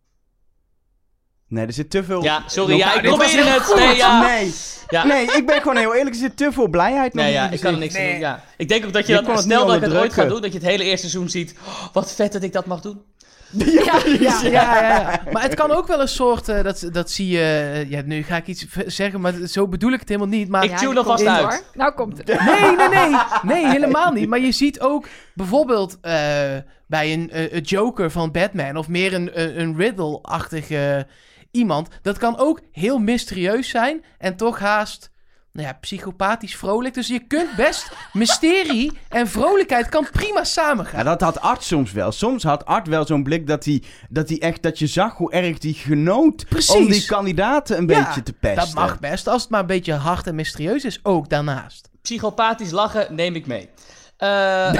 Nee, er zit te veel... Ja, sorry, nog- ja, ik heel het. goed. Nee, ja. Nee. Ja. nee, ik ben gewoon heel eerlijk. Er zit te veel blijheid nog Nee, in ja, ik kan er niks aan doen. Ja. Ik denk ook dat je, stel niet dat ik het ooit ga doen, dat je het hele eerste seizoen ziet. Oh, wat vet dat ik dat mag doen. (laughs) Ja, Ja, ja, ja, ja. Maar het kan ook wel een soort, eh, dat, dat zie je, eh, ja, nu ga ik iets zeggen, maar zo bedoel ik het helemaal niet. Maar Ik tune alvast komt uit. hoor. Nou komt het. Nee, nee, nee. Nee, helemaal niet. Maar je ziet ook bijvoorbeeld eh, bij een, eh, een Joker van Batman of meer een, een, een Riddle-achtige iemand. Dat kan ook heel mysterieus zijn en toch haast, nou ja, psychopathisch vrolijk. Dus je kunt best (laughs) mysterie en vrolijkheid kan prima samengaan. Ja, dat had Art soms wel. Soms had Art wel zo'n blik dat hij, dat hij echt, dat je zag hoe erg die genoot Precies. om die kandidaten een Ja, beetje te pesten. Dat mag best, als het maar een beetje hard en mysterieus is, ook daarnaast. Psychopathisch lachen neem ik mee. Eh, (laughs)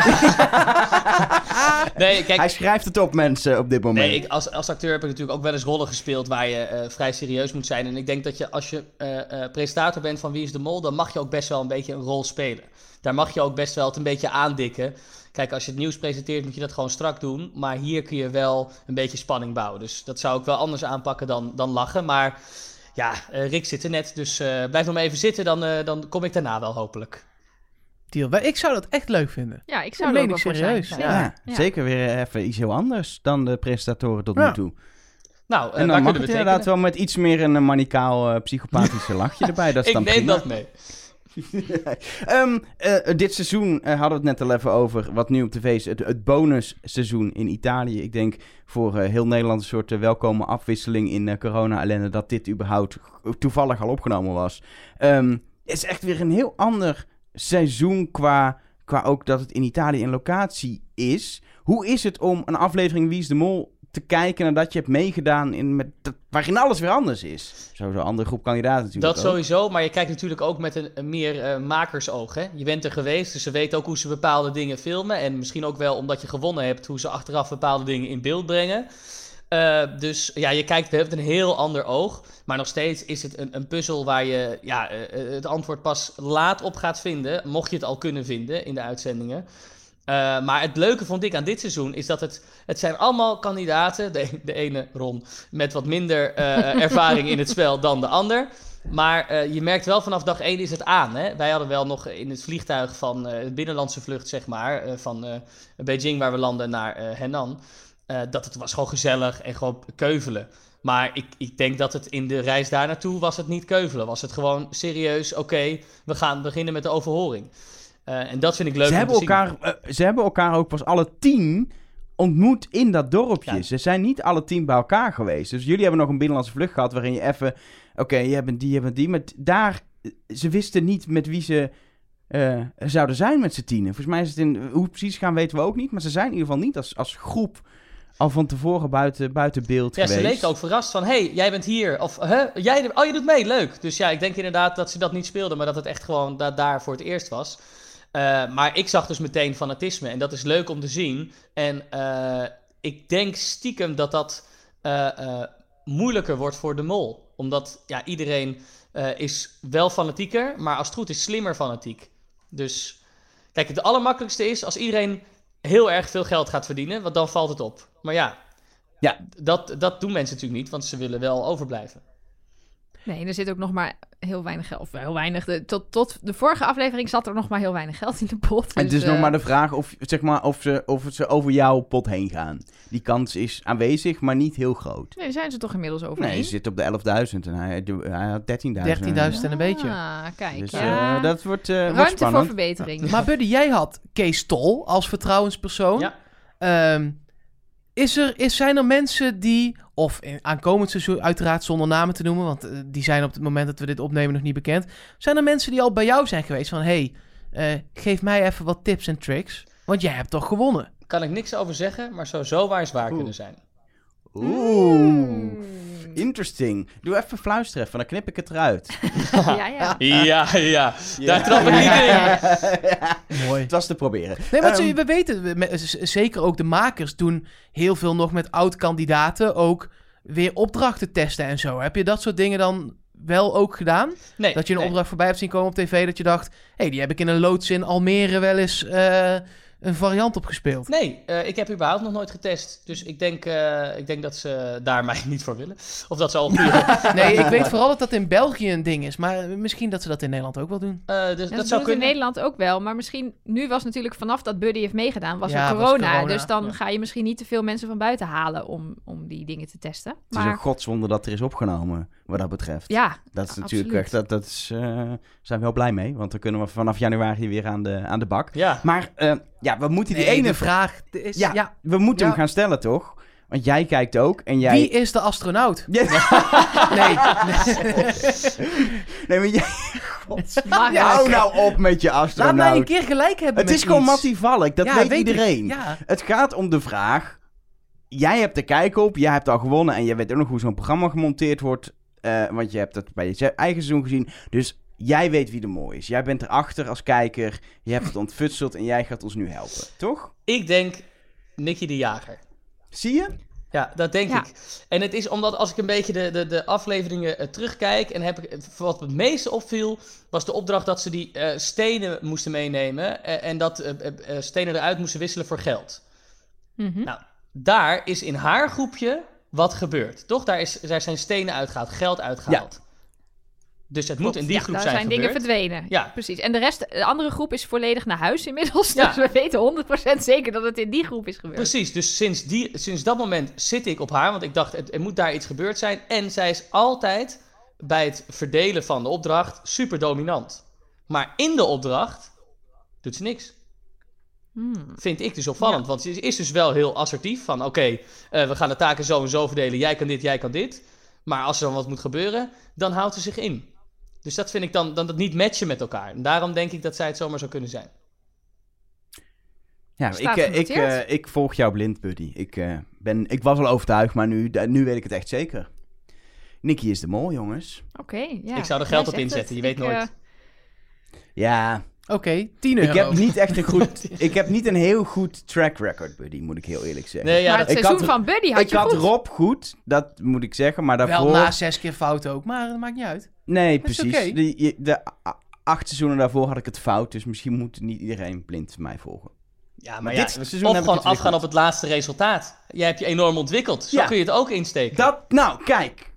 nee, kijk, Hij schrijft het op mensen op dit moment. Nee, ik, als, als acteur heb ik natuurlijk ook wel eens rollen gespeeld waar je eh, vrij serieus moet zijn. En ik denk dat je als je eh, presentator bent van Wie is de Mol, dan mag je ook best wel een beetje een rol spelen. Daar mag je ook best wel het een beetje aandikken. Kijk, als je het nieuws presenteert moet je dat gewoon strak doen. Maar hier kun je wel een beetje spanning bouwen. Dus dat zou ik wel anders aanpakken dan, dan lachen. Maar ja, Rick zit er net, dus blijf nog maar even zitten. Dan, dan kom ik daarna wel hopelijk. Ik zou dat echt leuk vinden. Ja, ik zou Dat ook wel ik voor zijn. serieus, ja, Ja. Ja. zeker weer even iets heel anders dan de presentatoren tot Ja. nu toe. Nou, eh, en dan mag kunnen het inderdaad wel met iets meer een eh, manicaal eh, psychopathische (laughs) lachje erbij. Dat is Ik dan neem prima. dat mee. (laughs) Ehm, eh, dit seizoen hadden we het net al even over. Wat nu op tv is. Het, het bonusseizoen in Italië. Ik denk voor eh, heel Nederland een soort welkome afwisseling in eh, corona-ellende. Dat dit überhaupt toevallig al opgenomen was. Ehm, het is echt weer een heel ander seizoen qua, qua ook dat het in Italië een locatie is. Hoe is het om een aflevering Wie is de Mol te kijken nadat je hebt meegedaan in met, dat- waarin alles weer anders is? Sowieso een andere groep kandidaten natuurlijk Dat ook. sowieso, maar je kijkt natuurlijk ook met een, een meer eh, makersoog. Hè? Je bent er geweest, dus ze weten ook hoe ze bepaalde dingen filmen. En misschien ook wel omdat je gewonnen hebt, hoe ze achteraf bepaalde dingen in beeld brengen. Eh, dus ja, je kijkt met een heel ander oog. Maar nog steeds is het een, een puzzel waar je ja, eh, eh, het antwoord pas laat op gaat vinden. Mocht je het al kunnen vinden in de uitzendingen. Maar het leuke vond ik aan dit seizoen is dat het, het zijn allemaal kandidaten. De, de ene Ron met wat minder ervaring in het spel dan de ander. Maar je merkt wel vanaf dag één is het aan. Hè? Wij hadden wel nog in het vliegtuig van de binnenlandse vlucht, zeg maar, van Beijing waar we landen naar Henan. Eh, dat het was gewoon gezellig en gewoon keuvelen. Maar ik, ik denk dat het in de reis daar naartoe was het niet keuvelen. Was het gewoon serieus, oké, we gaan beginnen met de overhoring. Eh, en dat vind ik leuk Ze hebben, elkaar, eh, ze hebben elkaar ook pas alle tien ontmoet in dat dorpje. Ja. Ze zijn niet alle tien bij elkaar geweest. Dus jullie hebben nog een binnenlandse vlucht gehad waarin je even... Oké, je hebt die, je hebt die. Maar daar... Ze wisten niet met wie ze zouden zijn met z'n tienen. Volgens mij is het in... Hoe precies gaan weten we ook niet. Maar ze zijn in ieder geval niet als, als groep al van tevoren buiten, buiten beeld Ja, ze geweest. leken ook verrast van, hey, jij bent hier. Of, huh, jij, oh, je doet mee, leuk. Dus ja, ik denk inderdaad dat ze dat niet speelden, maar dat het echt gewoon da- daar voor het eerst was. Eh, maar ik zag dus meteen fanatisme en dat is leuk om te zien. En eh, ik denk stiekem dat dat eh, moeilijker wordt voor de mol. Omdat ja, iedereen is wel fanatieker, maar als het goed is slimmer fanatiek. Dus kijk, het allermakkelijkste is als iedereen heel erg veel geld gaat verdienen, want dan valt het op. Maar ja, Ja. dat, dat doen mensen natuurlijk niet, want ze willen wel overblijven. Nee, en er zit ook nog maar heel weinig geld. Of heel weinig. De, tot, tot de vorige aflevering zat er nog maar heel weinig geld in de pot. En het dus, is nog eh, maar de vraag of, zeg maar, of, ze, of ze over jouw pot heen gaan. Die kans is aanwezig, maar niet heel groot. Nee, zijn ze toch inmiddels overheen? Nee, ze zit op de 11.000 en hij, hij had 13.000. 13.000 en een beetje. Ah, kijk. Dus ja. eh, dat wordt, eh, wordt Ruimte voor spannend. verbetering. Maar Buddy, jij had Kees Tol als vertrouwenspersoon. Ja. Ehm, is er, is, zijn er mensen die, of in aankomend seizoen uiteraard zonder namen te noemen, want eh, die zijn op het moment dat we dit opnemen nog niet bekend. Zijn er mensen die al bij jou zijn geweest van, hey, eh, geef mij even wat tips en tricks, want jij hebt toch gewonnen? Kan ik niks over zeggen, maar zou zo waar is waar Oeh. kunnen zijn. Oeh, interesting. Doe even fluisteren, even, dan knip ik het eruit. (laughs) ja, ja. Ja, ja. Daar trap ik niet in. (laughs) Mooi. Het was te proberen. Nee, maar Ehm, we weten, zeker ook de makers doen heel veel nog met oud-kandidaten ook weer opdrachten testen en zo. Heb je dat soort dingen dan wel ook gedaan? Nee, Dat je een nee. opdracht voorbij hebt zien komen op tv dat je dacht... hé, hey, die heb ik in een loods in Almere wel eens eh, een variant op gespeeld. Nee, eh, ik heb überhaupt nog nooit getest. Dus ik denk, eh, ik denk dat ze daar mij (laughs) niet voor willen. Of dat ze al. (laughs) Nee, ik weet vooral dat dat in België een ding is. Maar misschien dat ze dat in Nederland ook wel doen. Eh, dus Ja, dat dat zou doen ze in kunnen. Nederland ook wel. Maar misschien, nu was natuurlijk vanaf dat Buddy heeft meegedaan, was Ja, er was corona. Dus dan ja. ga je misschien niet te veel mensen van buiten halen om, om die dingen te testen. Het is een Maar godswonde dat er is opgenomen, wat dat betreft. ja, Dat is natuurlijk absoluut. echt, dat, dat is, eh, zijn we heel blij mee. Want dan kunnen we vanaf januari weer aan de, aan de bak. Ja, Maar eh, ja, we moeten die Nee, ene de vraag is... Ja. Ja. We moeten Ja. hem gaan stellen, toch? Want jij kijkt ook en jij... Wie is de astronaut? Ja. Nee. nee, (laughs) maar jij... God. maar Hou nou op met je Laat astronaut. mij een keer gelijk hebben Het met is gewoon. Mattie Valk, dat Ja, weet, iedereen. Ja. Het gaat om de vraag... Jij hebt de kijk op, jij hebt al gewonnen... en jij weet ook nog hoe zo'n programma gemonteerd wordt... eh, want je hebt het bij je eigen seizoen gezien. Dus jij weet wie de mooi is. Jij bent erachter als kijker. Je hebt het ontfutseld en jij gaat ons nu helpen. Toch? ik denk Nicky de Jager. Zie je? Ja, dat denk Ja. ik. En het is omdat als ik een beetje de, de, de afleveringen eh, terugkijk... en heb ik, wat het meeste opviel... was de opdracht dat ze die eh, stenen moesten meenemen... eh, en dat eh, eh, eh, stenen eruit moesten wisselen voor geld. Mhm. Nou, daar is in haar groepje wat gebeurd. Toch? Daar, is, daar zijn stenen uitgehaald, geld uitgehaald. Dus het moet in die Ja, groep daar zijn, zijn dingen gebeurd. verdwenen. Ja. precies. En de rest, de andere groep is volledig naar huis inmiddels. Ja. Dus we weten 100% zeker dat het in die groep is gebeurd. Precies, dus sinds, die, sinds dat moment zit ik op haar, want ik dacht, het, er moet daar iets gebeurd zijn. En zij is altijd bij het verdelen van de opdracht super dominant. Maar in de opdracht doet ze niks. Hmm. Vind ik dus opvallend, want ze is- dus wel heel assertief van, oké, eh, we gaan de taken zo en zo verdelen, jij kan dit, jij kan dit. Maar als er dan wat moet gebeuren, dan houdt ze zich in. Dus dat vind ik dan, dan dat niet matchen met elkaar. En daarom denk ik dat zij het zomaar zou kunnen zijn. Ja, ik, eh, ik, eh, ik volg jou blind, buddy. Ik, eh, ben, ik was al overtuigd, maar nu, nu weet ik het echt zeker. Nicky is de mol, jongens. Oké, ja. Ik zou er geld op inzetten, het. je weet nooit. Ja, Oké, 10 euro. ik heb niet echt een (laughs) goed... ik heb niet een heel goed track record, buddy, moet ik heel eerlijk zeggen. Nee, ja, maar dat- het ik seizoen had- van Buddy had ik je had goed. Rob goed, dat moet ik zeggen, maar daarvoor... Wel na zes keer fout ook, maar dat maakt niet uit. Nee, Dat precies. De, de acht seizoenen daarvoor had ik het fout, dus misschien moet niet iedereen blind mij volgen. Ja, Maar maar dit ja, seizoen of ik gewoon afgaan op het laatste resultaat. Jij hebt je enorm ontwikkeld. Zo Ja. kun je het ook insteken. Dat, nou, kijk.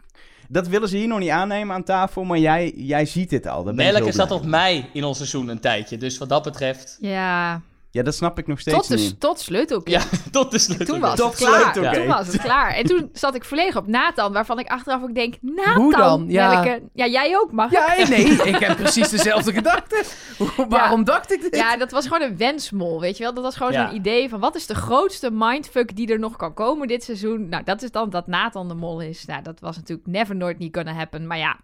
Dat willen ze hier nog niet aannemen aan tafel, maar jij, jij ziet dit al. Heel zat op mee. mij in ons seizoen een tijdje. Dus wat dat betreft... Ja, Ja, dat snap ik nog steeds tot, niet. de, tot sleutelkind. Ja, (laughs) tot de sleutel. Toen was Tot het klaar. sleutelgate. Toen was het klaar. En toen (laughs) zat ik volledig op Nathan, waarvan ik achteraf ook denk, Nathan, Hoe dan? Ja. Ja, jij ook mag. Ja, nee, (laughs) ik heb precies dezelfde gedachte. Waarom dacht ik dit? Ja, dat was gewoon een wensmol, weet je wel? Dat was gewoon Ja. zo'n idee van wat is de grootste mindfuck die er nog kan komen dit seizoen? Nou, dat is dan dat Nathan de mol is. Nou, dat was natuurlijk never nooit niet gonna happen. Maar ja,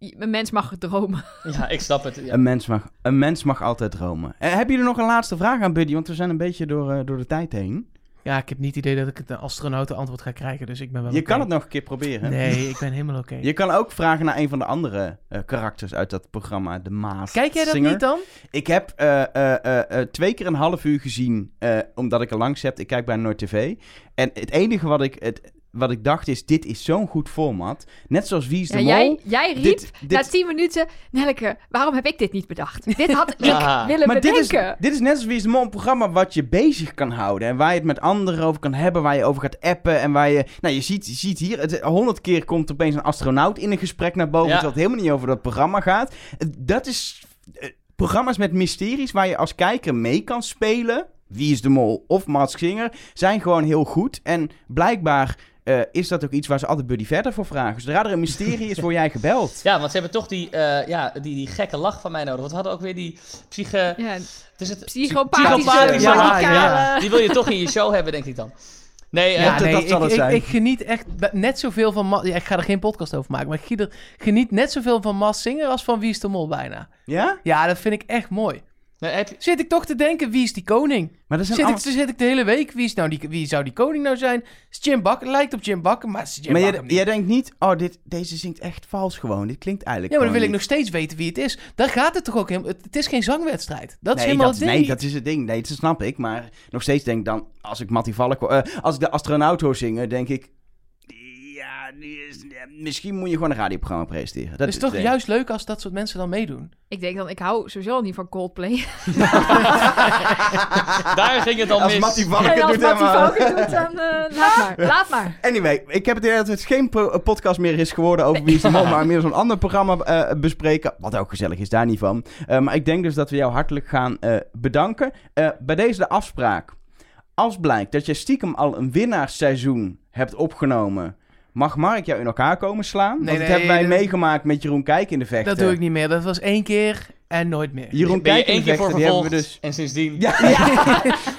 een mens mag dromen. (laughs) Ja, ik snap het. Ja. Een, mens mag, een mens mag altijd dromen. Eh, hebben jullie nog een laatste vraag aan Buddy? Want we zijn een beetje door, eh, door de tijd heen. Ja, ik heb niet het idee dat ik het astronauten antwoord ga krijgen, dus ik ben wel Je kan het nog een keer proberen. Nee, (laughs) ik ben helemaal oké. Je kan ook vragen naar een van de andere eh, karakters uit dat programma, de Maas. Kijk jij dat Singer. niet dan? Ik heb eh, eh, eh, eh, twee keer een half uur gezien, eh, omdat ik er langs heb. Ik kijk bij Noord TV. En het enige wat ik... Het, wat ik dacht is, dit is zo'n goed format. Net zoals Wie is de Ja, Mol. jij, jij riep Dit- na dit- 10 minuten, Nelleke, waarom heb ik dit niet bedacht? Dit had ik Ja. (laughs) willen Maar dit is, bedenken. dit is net als Wie is de Mol, een programma wat je bezig kan houden. En waar je het met anderen over kan hebben, waar je over gaat appen. En waar je, nou je ziet, je ziet hier, het- honderd keer komt opeens een astronaut in een gesprek naar boven. Ja. Terwijl het helemaal niet over dat programma gaat. Dat is eh, programma's met mysteries waar je als kijker mee kan spelen. Wie is de Mol of Mads Singer zijn gewoon heel goed. En blijkbaar eh, is dat ook iets waar ze altijd Buddy verder voor vragen. Zodra er een mysterie is, word jij gebeld. (laughs) Ja, want ze hebben toch die, eh, ja, die, die gekke lach van mij nodig. Want we hadden ook weer die psyche... Ja, Het is het, psychopathische, psychopathische ja, Die wil je toch in je show hebben, denk ik dan. Nee, eh, Ja, dat- nee, dat zal ik, het ik, zijn. ik geniet echt net zoveel van... Ma- ja, ik ga er geen podcast over maken, maar ik geniet net zoveel van Mas Singer als van Wie is de Mol bijna. Ja? Ja, dat vind ik echt mooi. Nee, heb je- Zit ik toch te denken, wie is die koning? Maar dat zijn Zit ik, zit ik de hele week, wie, is nou die, wie zou die koning nou zijn? Is Jim Bakker, lijkt op Jim Bakker, maar is Jim Maar Bakker jij, denkt niet, oh, dit, deze zingt echt vals gewoon. Dit klinkt eigenlijk Ja, maar dan wil ik nog steeds weten wie het is. Daar gaat het toch ook helemaal... Het, het is geen zangwedstrijd. Dat is nee, helemaal dat, het ding nee, dat is het ding. Nee, dat snap ik. Maar nog steeds denk ik dan, als ik Mattie Valk hoor- eh, als ik de astronaut hoor zingen, denk ik... Ja, misschien moet je gewoon een radioprogramma presenteren. Dat Het is toch nee. juist leuk als dat soort mensen dan meedoen. Ik denk dan, ik hou sowieso al niet van Coldplay. (laughs) (laughs) daar ging het al Als mis. Mattie Valk en het als doet Mattie doet, dan eh, (laughs) laat maar. Laat maar. Anyway, ik heb het idee dat het geen po- podcast meer is geworden over Wie is de Mol, maar meer zo'n ander programma eh, bespreken. Wat ook gezellig is, daar niet van. Eh, maar ik denk dus dat we jou hartelijk gaan eh, bedanken. Eh, bij deze de afspraak. Als blijkt dat je stiekem al een winnaarsseizoen hebt opgenomen, mag Mark jou in elkaar komen slaan? Nee, Want dat nee, hebben wij dat- meegemaakt met Jeroen Kijk in de vechten. Dat doe ik niet meer. Dat was één keer en nooit meer. Jeroen Ben je Kijk in één de keer voor vechten, die hebben vervolgd we dus... en sindsdien... Ja, (laughs) ja.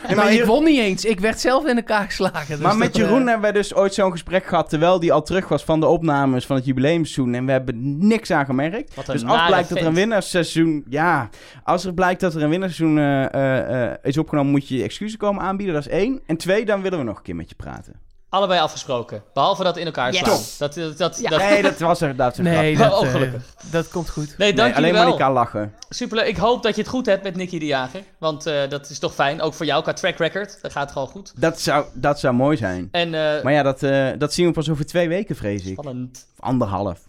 maar maar ik hier- won niet eens. Ik werd zelf in elkaar geslagen. dus Maar met eh, Jeroen hebben wij dus ooit zo'n gesprek gehad... terwijl die al terug was van de opnames van het jubileumseizoen... en we hebben niks aan gemerkt. Wat een Dus als blijkt dat er een winnaarsseizoen... Ja, als er blijkt dat er een winnaarsseizoen eh, eh, is opgenomen... moet je je excuses komen aanbieden, dat is één. En twee, dan willen we nog een keer met je praten. Allebei afgesproken. Behalve dat in elkaar Yes. slaan. Dat, dat, dat, Ja. dat- Nee, dat was er dat Nee, (laughs) dat, Oh, eh, gelukkig. dat komt goed. Nee, dank Nee, alleen jullie wel. Monica lachen. Superleuk. Ik hoop dat je het goed hebt met Nicky de Jager. Want eh, dat is toch fijn. Ook voor jou qua track record. Dat gaat gewoon goed. Dat zou, dat zou mooi zijn. En eh Maar ja, dat, eh, dat zien we pas over twee weken, vrees ik. spannend. Of anderhalf.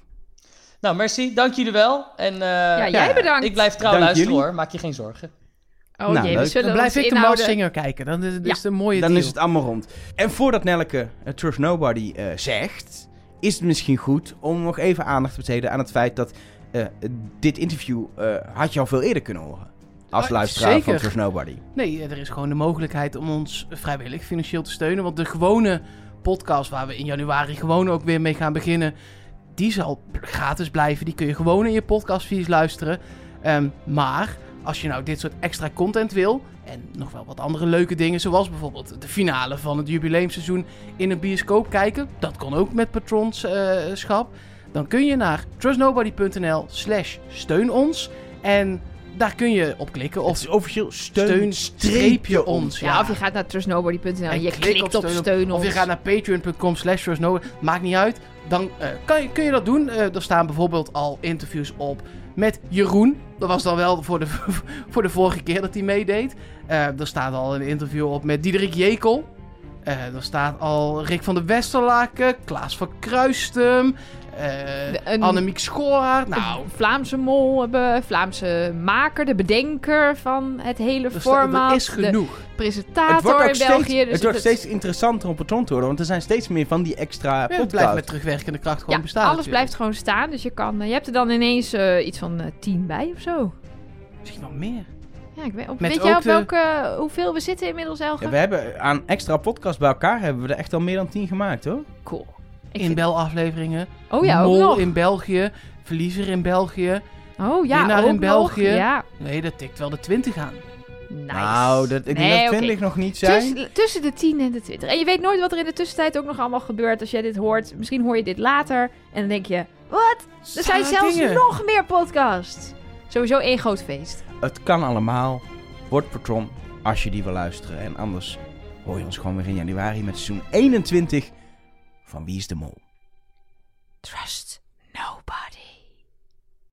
Nou, merci. Dank jullie wel. En eh, Ja, jij bedankt. ik blijf trouw Dank luisteren jullie. hoor. Maak je geen zorgen. Oh Nou, jee, we zullen Dan blijf ik de inhouden. Singer kijken. Dan is, Ja. is het een mooie Dan deal. is het allemaal rond. En voordat Nelke uh, Trust Nobody eh, zegt, is het misschien goed om nog even aandacht te besteden aan het feit dat eh, dit interview eh, had je al veel eerder kunnen horen. Als Ah, luisteraar van. Trust Nobody. Nee, er is gewoon de mogelijkheid om ons vrijwillig financieel te steunen. Want de gewone podcast waar we in januari gewoon ook weer mee gaan beginnen... die zal gratis blijven. Die kun je gewoon in je podcastfeeds luisteren. Ehm, maar als je nou dit soort extra content wil... en nog wel wat andere leuke dingen... zoals bijvoorbeeld de finale van het jubileumseizoen in een bioscoop kijken... dat kan ook met patronschap... dan kun je naar trustnobody.nl slash steun ons... en daar kun je op klikken Het of is officieel steun, steun streepje ons. Ja, of je gaat naar trustnobody.nl en je klik klikt op steun steun ons. Of je gaat naar patreon.com slash trustnobody. Maakt niet uit. Dan eh, kan je, kun je dat doen. Eh, er staan bijvoorbeeld al interviews op met Jeroen. Dat was dan wel voor de, (laughs) voor de vorige keer dat hij meedeed. Eh, er staat al een interview op met Diederik Jekel. Eh, er staat al Rick van der Westerlaken, Klaas van Kruistum, eh een- Annemiek Schoraar. Nou, Vlaamse mol hebben, Vlaamse maker, de bedenker van het hele sta- format. is de genoeg. Het presentator wordt, in steeds, België. Dus het wordt steeds interessanter om patron te worden, want er zijn steeds meer van die extra Ja, het blijft met terugwerkende kracht gewoon ja, bestaan. alles natuurlijk. blijft gewoon staan. Dus je, kan, eh, je hebt er dan ineens eh, iets van tien bij of zo. Misschien wel meer. Ja, ik weet, op, weet jij ook op de- welke, hoeveel we zitten inmiddels, Elge? Ja, we hebben aan extra podcasts bij elkaar hebben we er echt al meer dan tien gemaakt, hoor. Cool. Ik In vind- belafleveringen. Oh ja, ook Mol nog. in België. Verliezer in België. Oh ja, winnaar ook in nog. België. Ja, Nee, dat tikt wel de 20 aan. nice. Nou, dat, ik Nee, denk dat oké. 20 nog niet zijn. Tussen, tussen de 10 en de 20. En je weet nooit wat er in de tussentijd ook nog allemaal gebeurt als jij dit hoort. Misschien hoor je dit later en dan denk je... Wat? Er zijn zelfs dingen. nog meer podcasts. Sowieso één groot feest. Het kan allemaal. Word patron als je die wil luisteren. En anders hoor je ons gewoon weer in januari met seizoen 21 van Wie is de Mol. Trust nobody.